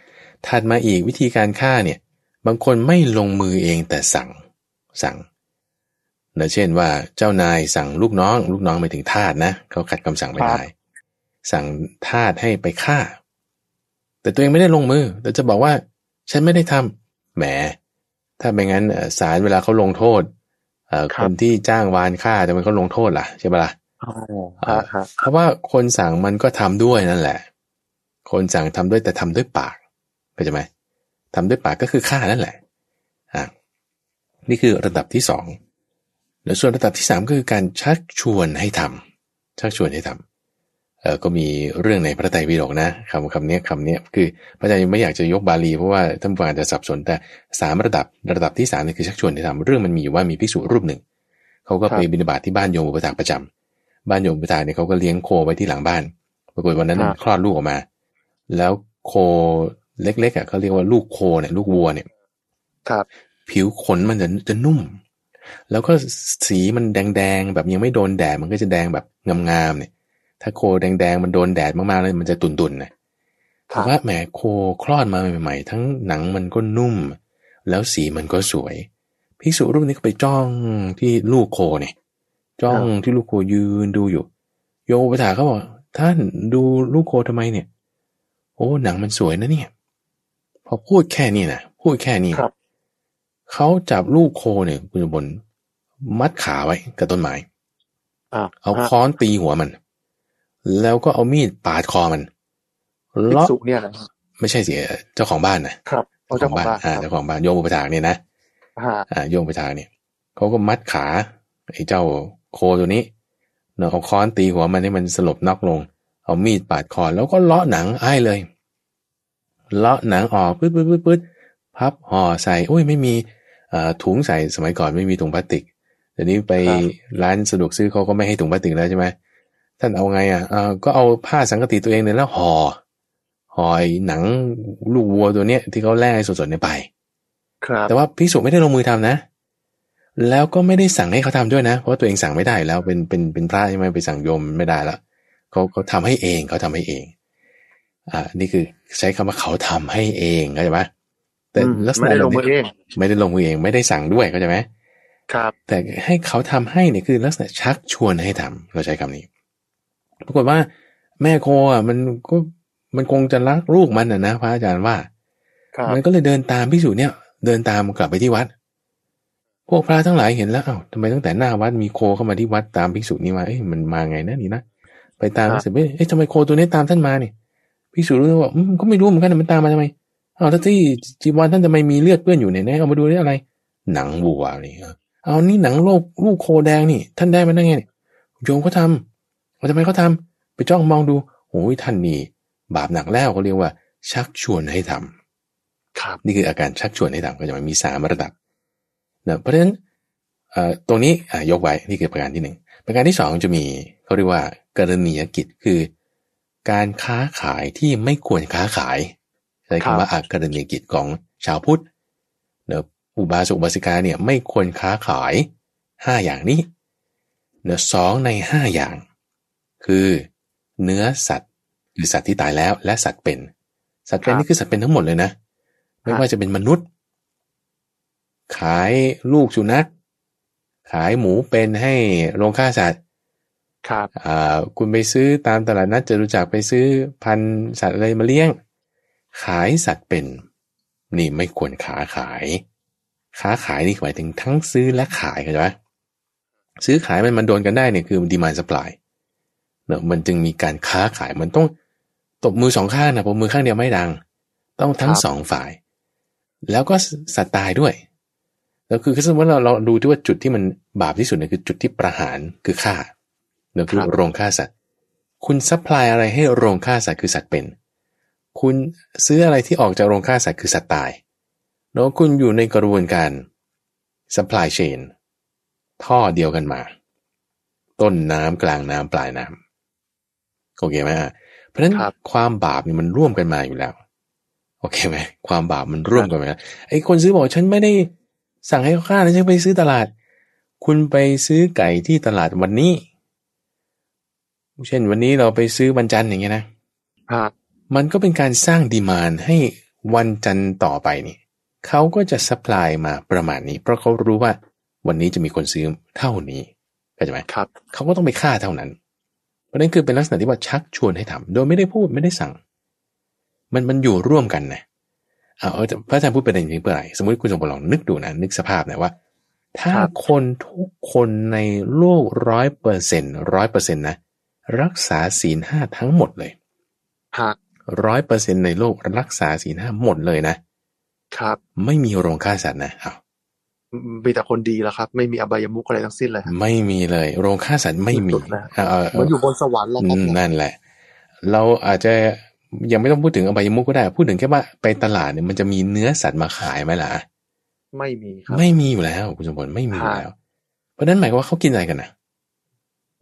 ถัดมาอีกวิธีการฆ่าเนี่ยบางคนไม่ลงมือเองแต่สั่งสั่งเนะเช่นว่าเจ้านายสั่งลูกน้องลูกน้องไปถึงทาสนะเขาขัดคำสั่งไม่ได้ สั่งทาสให้ไปฆ่า แต่ตัวเองไม่ได้ลงมือ แต่จะบอกว่าฉันไม่ได้ทำแหม ถ้าไม่งั้นเอ่อศาลเวลาเขาลงโทษเอ่อคครับนที่จ้างวานฆ่าจะเป็นเขาลงโทษล่ะใช่ปะล่ะอ๋อฮะฮะเพราะว่าคนสั่งมันก็ทำด้วยนั่นแหละ คนสั่งทำด้วยแต่ทำด้วยปากเข้าใจไหมทำด้วยปากก็คือฆ่านั่นแหละอะนี่คือระดับที่สอง แล้วส่วนระดับที่สามก็คือการชักชวนให้ทำชักชวนให้ทำเออก็มีเรื่องในพระไตรปิฎกนะคำคำเนี้ยคำเนี้ยคือพระอาจารย์ยังไม่อยากจะยกบาลีเพราะว่าท่านผู้ฟังอาจจะสับสนแต่สามระดับระดับที่สามนี่คือชักชวนให้ทำเรื่องมันมีอยู่ว่ามีภิกษุรูปหนึ่งเขาก็ไปบิณฑบาตที่บ้านโยมอุปถากประจำบ้านโยมพิธาเนี่ยเขาก็เลี้ยงโคไว้ที่หลังบ้าน ปรากฏวันนั้นครับคลอดลูกออกมา แล้วโคเล็กๆอะเขาเรียกว่าลูกโคเนี่ยลูกวัวเนี่ย ครับ ผิวขนมันจะจะนุ่ม แล้วก็สีมันแดงๆแบบยังไม่โดนแดดมันก็จะแดงแบบงามๆเนี่ย ถ้าโคแดงๆมันโดนแดดมากๆเลยมันจะตุนๆนะครัแต่บว่าแหมโคคลอดมาใหม่ๆ ทั้งหนังมันก็นุ่ม แล้วสีมันก็สวยภิกษุรูปนี้ก็ไปจ้องที่ลูกโคเนี่ยจ้องที่ลูกโคยืนดูอยู่ โยมอุปถาเขาบอกท่านดูลูกโคทำไมเนี่ย โอ้หนังมันสวยนะเนี่ย พอพูดแค่นี้นะพูดแค่นี้ครับ เขาจับลูกโคเนี่ย คุณบนมัดขาไว้กับต้นไม้อ่าเอาฮะค้อนตีหัวมัน แล้วก็เอามีดปาดคอมันภิกเลาะษุเนี่ยนะไม่ใช่สิเจ้าของบ้านนะครับเอาเจ้าของบ้านอ่าครับเจ้าของบ้านโยมอุปถากเนี่ยนะฮะอ่าโยมประชาเนี่ยเขาก็มัดขาไอ้เจ้าโคตัวนี้เนาะเอาค้อนตีหัวมันให้มันสลบน็อกลง เอามีดปาดคอแล้วก็เลาะหนังไอ้เลยเลาะหนังออกปึ๊ดปึ๊ดปึ๊ดปึ๊ดพับห่อใส่โอ้ยไม่มีอ่า ถุงใส่สมัยก่อนไม่มีถุงพลาสติกเดี๋ยวนี้ไปร้านสะดวกซื้อเขาก็ไม่ให้ถุงพลาสติกแล้วใช่ไหมท่านเอาไงอะอ่าก็เอาผ้าสังกติตัวเองเนี่ยแล้วห่อห่อไอ้หนังลูกวัวตัวเนี้ยที่เขาแล่ให้สดๆเนี่ยไป ครับ แต่ว่าพิสุไม่ได้ลงมือทำนะ แล้วก็ไม่ได้สั่งให้เขาทำด้วยนะ เพราะว่าตัวเองสั่งไม่ได้แล้วเป็นเป็นเป็นพระใช่ไหมไปสั่งโยมไม่ได้ละเขาเขาทำให้เองเขาทำให้เอง อ่านี่คือใช้คำว่าเขาทำให้เองเข้าใจไหม แต่อืมลักษไม่ณะได้ลแบบงมือนี้เองไม่ได้ลงมือเองไม่ได้สั่งด้วยเข้าใจไหมครับ แต่ให้เขาทำให้เนี่ยคือลักษณะชักชวนให้ทำเราใช้คำนี้ ปรากฏว่า แม่โคอะมันก็มันคงจะรักลูกมันอะนะพระอาจารย์ว่าครับมันก็เลยเดินตามพิสูจน์เนี่ย เดินตามกลับไปที่วัด พวกพระทั้งหลายเห็นแล้วเอ้าทำไมตั้งแต่หน้าวัดมีโคเข้ามาที่วัดตามภิกษุนี้มาเอ้ยมันมาไงนะนี่นะไปตามครับเสร็จเอ้ยเอ๊ะทำไมโคตัวนี้ตามท่านมาเนี่ยภิกษุรู้ว่าอืมก็ไม่รู้เหมือนกันนะมันตามมาทำไม เอาถ้าที่จีวรท่านทำไมมีเลือดเปื้อนอยู่เนี่ยไหนเอามาดูได้อะไร หนังวัวนี่เออเอานี่หนังโลกลูกโคแดงนี่ ท่านได้มาได้ไงเนี่ยโยมเขาทำเอาทำไมเขาทำไปจ้องมองดูโอ้ยท่านนี่บาปหนักแล้วเขาเรียกว่า ชักชวนให้ทำครับนี่คืออาการชักชวนให้ทำก็จะมีสามระดับนะเพราะฉะนั้นเอ่อตรงนี้อะยกไว้นี่คือประการที่หนึ่งประการที่สองจะมีเขาเรียกว่ากรณียกิจคือ การค้าขายที่ไม่ควรค้าขายใช้คำว่าอากรณียกิจของชาวพุทธเนอะอุบาสกอุบาสิกาเนี่ยไม่ควรค้าขายห้าอย่างนี้เนอะสองในห้าอย่าง คือเนื้อสัตว์หรือสัตว์ที่ตายแล้วและสัตว์เป็น สัตว์เป็นนี่คือสัตว์เป็นทั้งหมดเลยนะ ไม่ว่าจะเป็นมนุษย์ ขายลูกสุนัข ขายหมูเป็นให้โรงฆ่าสัตว์ครับอ่าคุณไปซื้อตามตลาดนัดจะรู้จักไปซื้อพันธุ์สัตว์อะไรมาเลี้ยง ขายสัตว์เป็น นี่ไม่ควรค้าขาย ค้าขายนี่หมายถึงทั้งซื้อและขายเข้าใจไหมซื้อขายมันมันโดนกันได้เนี่ยคือดีมานสปายเนอะมันจึงมีการค้าขายมันต้องตบมือสองข้างนะปมมือข้างเดียวไม่ดัง ต้องทั้งครับสองฝ่าย แล้วก็สัตว์ตายด้วยแล้วคือคือสมมติเราเราดูที่ว่าจุดที่มันบาปที่สุดเนี่ยคือจุดที่ประหารคือฆ่าเนื่อคือครับโรงฆ่าสัตว์ คุณซัพพลายอะไรให้โรงฆ่าสัตว์คือสัตว์เป็น คุณซื้ออะไรที่ออกจากโรงฆ่าสัตว์คือสัตว์ตายแล้วคุณอยู่ในกระบวนการ supply chain ท่อเดียวกันมา ต้นน้ำกลางน้ำปลายน้ำโอเคไหมฮะเพราะฉะนั้นครับความบาปนี่มันร่วมกันมาอยู่แล้ว โอเคไหมความบาปมันร่วมกันมาแล้วไอ้คนซื้อบอกฉันไม่ได้สั่งให้เขาฆ่านะฉันไปซื้อตลาด คุณไปซื้อไก่ที่ตลาดวันนี้ เช่นวันนี้เราไปซื้อวันจันทร์อย่างเงี้ยนะฮะ มันก็เป็นการสร้างดีมานให้วันจันทร์ต่อไปนี่เขาก็จะสป라이มาประมาณนี้ เพราะเขารู้ว่าวันนี้จะมีคนซื้อเท่านี้เข้าใจไหมครับเขาก็ต้องไปฆ่าเท่านั้น เพราะนั้นคือเป็นลักษณะที่ว่าชักชวนให้ทำโดยไม่ได้พูดไม่ได้สั่ง มันมันอยู่ร่วมกันนะเอาเอาพระอาจารย์พูดประเด็นนี้เพื่ออะไรสมมติคุณสมบัติลองนึกดูนะนึกสภาพนะว่า ถ้าครับคนทุกคนในโลกร้อยเปอร์เซ็นร้อยเปอร์เซ็นต์นะรักษาศีลห้าทั้งหมดเลยฮะ ร้อยเปอร์เซ็นในโลกรักษาศีลห้าหมดเลยนะ ครับ ไม่มีโรงฆ่าสัตว์นะอ้าวมีแต่คนดีแล้วครับ ไม่มีอบายมุกอะไรทั้งสิ้นเลยครับไม่มีเลย โรงฆ่าสัตว์ไม่มีสุดๆนะเอาเอาเหมันอยู่บนสวรรค์แล้วคอืรับมนั่นแหละ เราอาจจะยังไม่ต้องพูดถึงอบายมุกก็ได้ พูดถึงแค่ว่าไปตลาดเนี่ยมันจะมีเนื้อสัตว์มาขายไหมล่ะไม่มีครับ ไม่มีอยู่แล้วคุณสมบัติไม่มีอยู่ฮะแล้ว เพราะฉะนั้นหมายความว่าเขากินอะไรกันนะ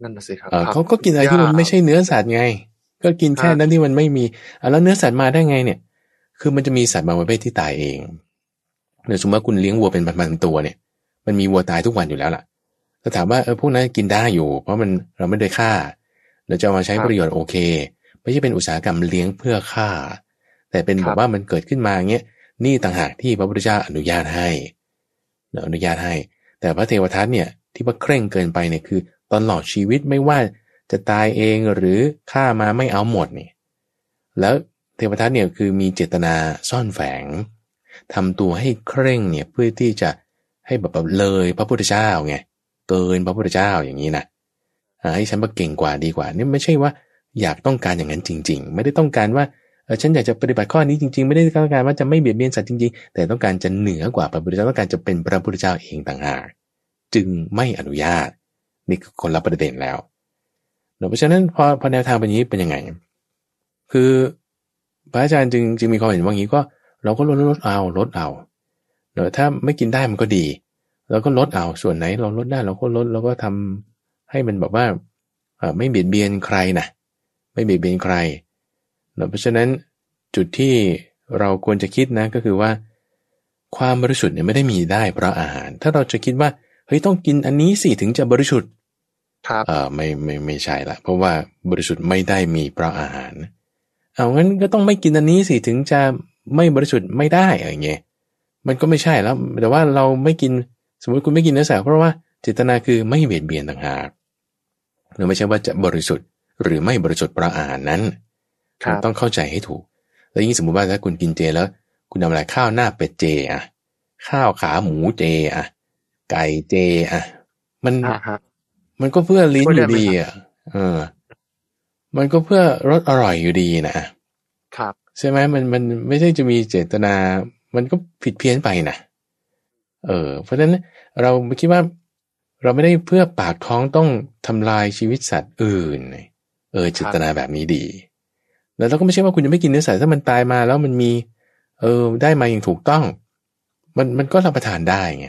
นั่นน่ะสิครับเออครับเขาก็กินอะไรที่มันไม่ใช่เนื้อสัตว์ไง ก็กินแค่ฮะนั้นที่มันไม่มีอะแล้วเนื้อสัตว์มาได้ไงเนี่ย คือมันจะมีสัตว์บางประเภทที่ตายเองเดี๋ยวสมมติว่าคุณเลี้ยงวัวเป็นพันๆตัวเนี่ย มันมีวัวตายทุกวันอยู่แล้วล่ะถ้าถามว่าเออพวกนั้นกินได้อยู่ เพราะมันเราไม่ได้ฆ่าเราจะเอามาใช้ประโยชน์โอเค ไม่ใช่เป็นอุตสาหกรรมเลี้ยงเพื่อฆ่า แต่เป็นแบบว่ามันเกิดขึ้นมาอย่างเงี้ยนี่ต่างหากที่พระพุทธเจ้าอนุญาตให้เนอะอนุญาตให้ แต่พระเทวทัตเนี่ยที่ว่าเคร่งเกินไปเนี่ยคือ ตลอดชีวิตไม่ว่า จะตายเองหรือฆ่ามาไม่เอาหมดนี่แล้วเทวทัตเนี่ยคือมีเจตนาซ่อนแฝงทำตัวให้เคร่งเนี่ยเพื่อที่จะให้แบบแบบเลยพระพุทธเจ้าไงเกินพระพุทธเจ้าอย่างนี้นะให้ฉันมาเก่งกว่าดีกว่านี่ไม่ใช่ว่าอยากต้องการอย่างนั้นจริง ๆ ไม่ได้ต้องการว่าฉันอยากจะปฏิบัติข้อนี้จริงๆ ไม่ได้ต้องการว่าจะไม่เบียดเบียนสัตว์จริงๆ แต่ต้องการจะเหนือกว่าพระพุทธเจ้าต้องการจะเป็นพระพุทธเจ้าเองต่างหากจึงไม่อนุญาต นี่คือคนละประเด็นแล้ว เพราะฉะนั้นพอพอแนวทางเป็นอย่างนี้เป็นยังไง คือพระอาจารย์จึงจึงมีความเห็นว่างี้ก็ เราก็ลดลดเอาลดเอาเดี๋ยวถ้าไม่กินได้มันก็ดีเราก็ลดเอาส่วนไหน เราลดได้เราก็ลดแล้วก็ทำให้มันแบบว่าไม่เบียดเบียนใครนะไม่เบียดเบียนใครเพราะฉะนั้นจุดที่เราควรจะคิดนะก็คือว่า ความบริสุทธิ์เนี่ยไม่ได้มีได้เพราะอาหาร ถ้าเราจะคิดว่าเฮ้ยต้องกินอันนี้สิถึงจะบริสุทธิ์ ครับเออไม่ไม่ไม่ใช่ละ เพราะว่าบริสุทธิ์ไม่ได้มีเพราะอาหาร เอางั้นก็ต้องไม่กินอันนี้สิถึงจะไม่บริสุทธิ์ไม่ได้อะไรเงี้ยมันก็ไม่ใช่แล้ว แต่ว่าเราไม่กินสมมติคุณไม่กินเนื้อสัตว์เพราะว่าเจตนาคือไม่เบียดเบียนต่างหากหรือไม่ใช่ว่าจะบริสุทธิ์หรือไม่บริสุทธิ์เพราะอาหารนั้นต้องเข้าใจให้ถูก แล้วยิ่งสมมติว่าถ้าคุณกินเจแล้ว คุณทำอะไรข้าวหน้าเป็ดเจอะข้าวขาหมูเจอะไก่เจอะมัน มันก็เพื่อลิ้นอยู่ดีอะเออ มันก็เพื่อรสอร่อยอยู่ดีนะครับใช่ไหมมันมันไม่ใช่จะมีเจตนา มันก็ผิดเพี้ยนไปนะเออ เพราะฉะนั้นเราไม่คิดว่าเราไม่ได้เพื่อปากท้องต้องทำลายชีวิตสัตว์อื่น เออเจตนาแบบนี้ดี แล้วเราก็ไม่ใช่ว่าคุณจะไม่กินเนื้อสัตว์ถ้ามันตายมาแล้วมันมี เออ ได้มาอย่างถูกต้อง มันมันก็รับประทานได้ไง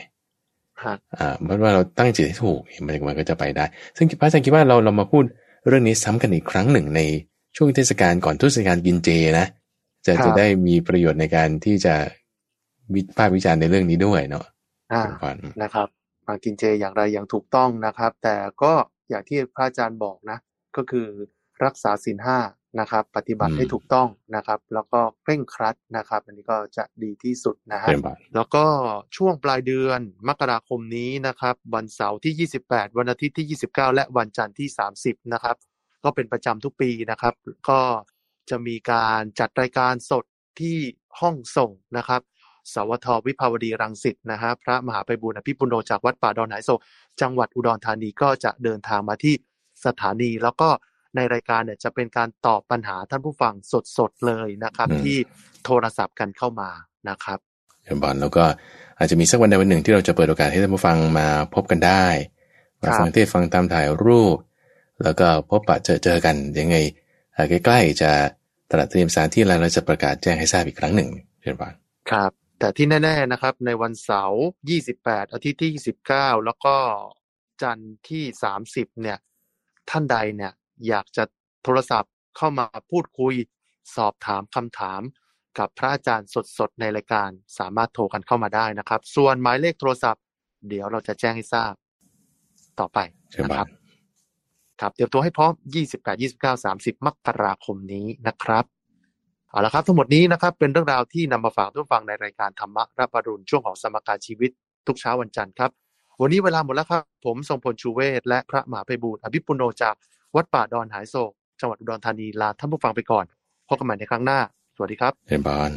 อ่าเพราะว่าเราตั้งจิตให้ถูกมันมันก็จะไปได้ ซึ่งพระอาจารย์คิดว่าเราเรามาพูดเรื่องนี้ซ้ำกันอีกครั้งหนึ่งในช่วงเทศกาลก่อนเทศกาลกินเจนะจะจะได้มีประโยชน์ในการที่จะวิพากษ์วิจารณ์ในเรื่องนี้ด้วยเนาะอ่านะครับมากินเจอย่างไรอย่างถูกต้องนะครับ แต่ก็อย่างที่พระอาจารย์บอกนะ ก็คือรักษาศีลห้า นะครับปฏิบัติให้ถูกต้องนะครับ แล้วก็เคร่งครัดนะครับ อันนี้ก็จะดีที่สุดนะฮะแล้วก็ช่วงปลายเดือนมกราคมนี้นะครับ วันเสาร์ที่ 28 วันอาทิตย์ที่ 29 และวันจันทร์ที่ 30 นะครับ ก็เป็นประจำทุกปีนะครับ ก็จะมีการจัดรายการสดที่ห้องส่งนะครับ สวทวิภาวดีรังสิตนะฮะพระมหาไปบุญอภิปุโนจากวัดป่าดอนไหโศจังหวัดอุดรธานีก็จะเดินทางมาที่สถานีแล้วก็ ในรายการเนี่ยจะเป็นการตอบปัญหาท่านผู้ฟังสดๆเลยนะครับ ที่โทรศัพท์กันเข้ามานะครับเดี๋ยวบอลแล้วก็อาจจะมีสักวันใดวันหนึ่งที่เราจะเปิดโอกาสให้ท่านผู้ฟังมาพบกันได้มาฟังเทศฟังตามถ่ายรูป แล้วก็พบปะเจอเจอกันยังไงใกล้ๆจะตรัสเตรียมสถานที่อะไรเราจะประกาศแจ้งให้ทราบอีกครั้งหนึ่งเชิญบอลครับ แต่ที่แน่ๆนะครับ ในวันเสาร์28 อาทิตย์ที่ 29 แล้วก็จันทร์ที่ 30 เนี่ยท่านใดเนี่ย อยากจะโทรศัพท์เข้ามาพูดคุย สอบถามคำถาม กับพระอาจารย์สดๆ ในรายการสามารถโทรกันเข้ามาได้นะครับ ส่วนหมายเลขโทรศัพท์ เดี๋ยวเราจะแจ้งให้ทราบต่อไปนะครับครับเตรียมตัวให้พร้อม 28 29 30 มกราคมนี้นะครับเอาละครับทั้งหมดนี้นะครับเป็นเรื่องราวที่นำมาฝากทุกฟังในรายการธรรมะรับปรุณช่วงของสมการชีวิตทุกเช้าวันจันทร์ครับ วันนี้เวลาหมดแล้วครับ ผมทรงพลชูเวศและพระมหาไพบูลอภิปุโนจาก วัดป่าดอนหายโศกจังหวัดอุดรธานีลาท่านผู้ฟังไปก่อนพบกันใหม่ในครั้งหน้า สวัสดีครับเอบาน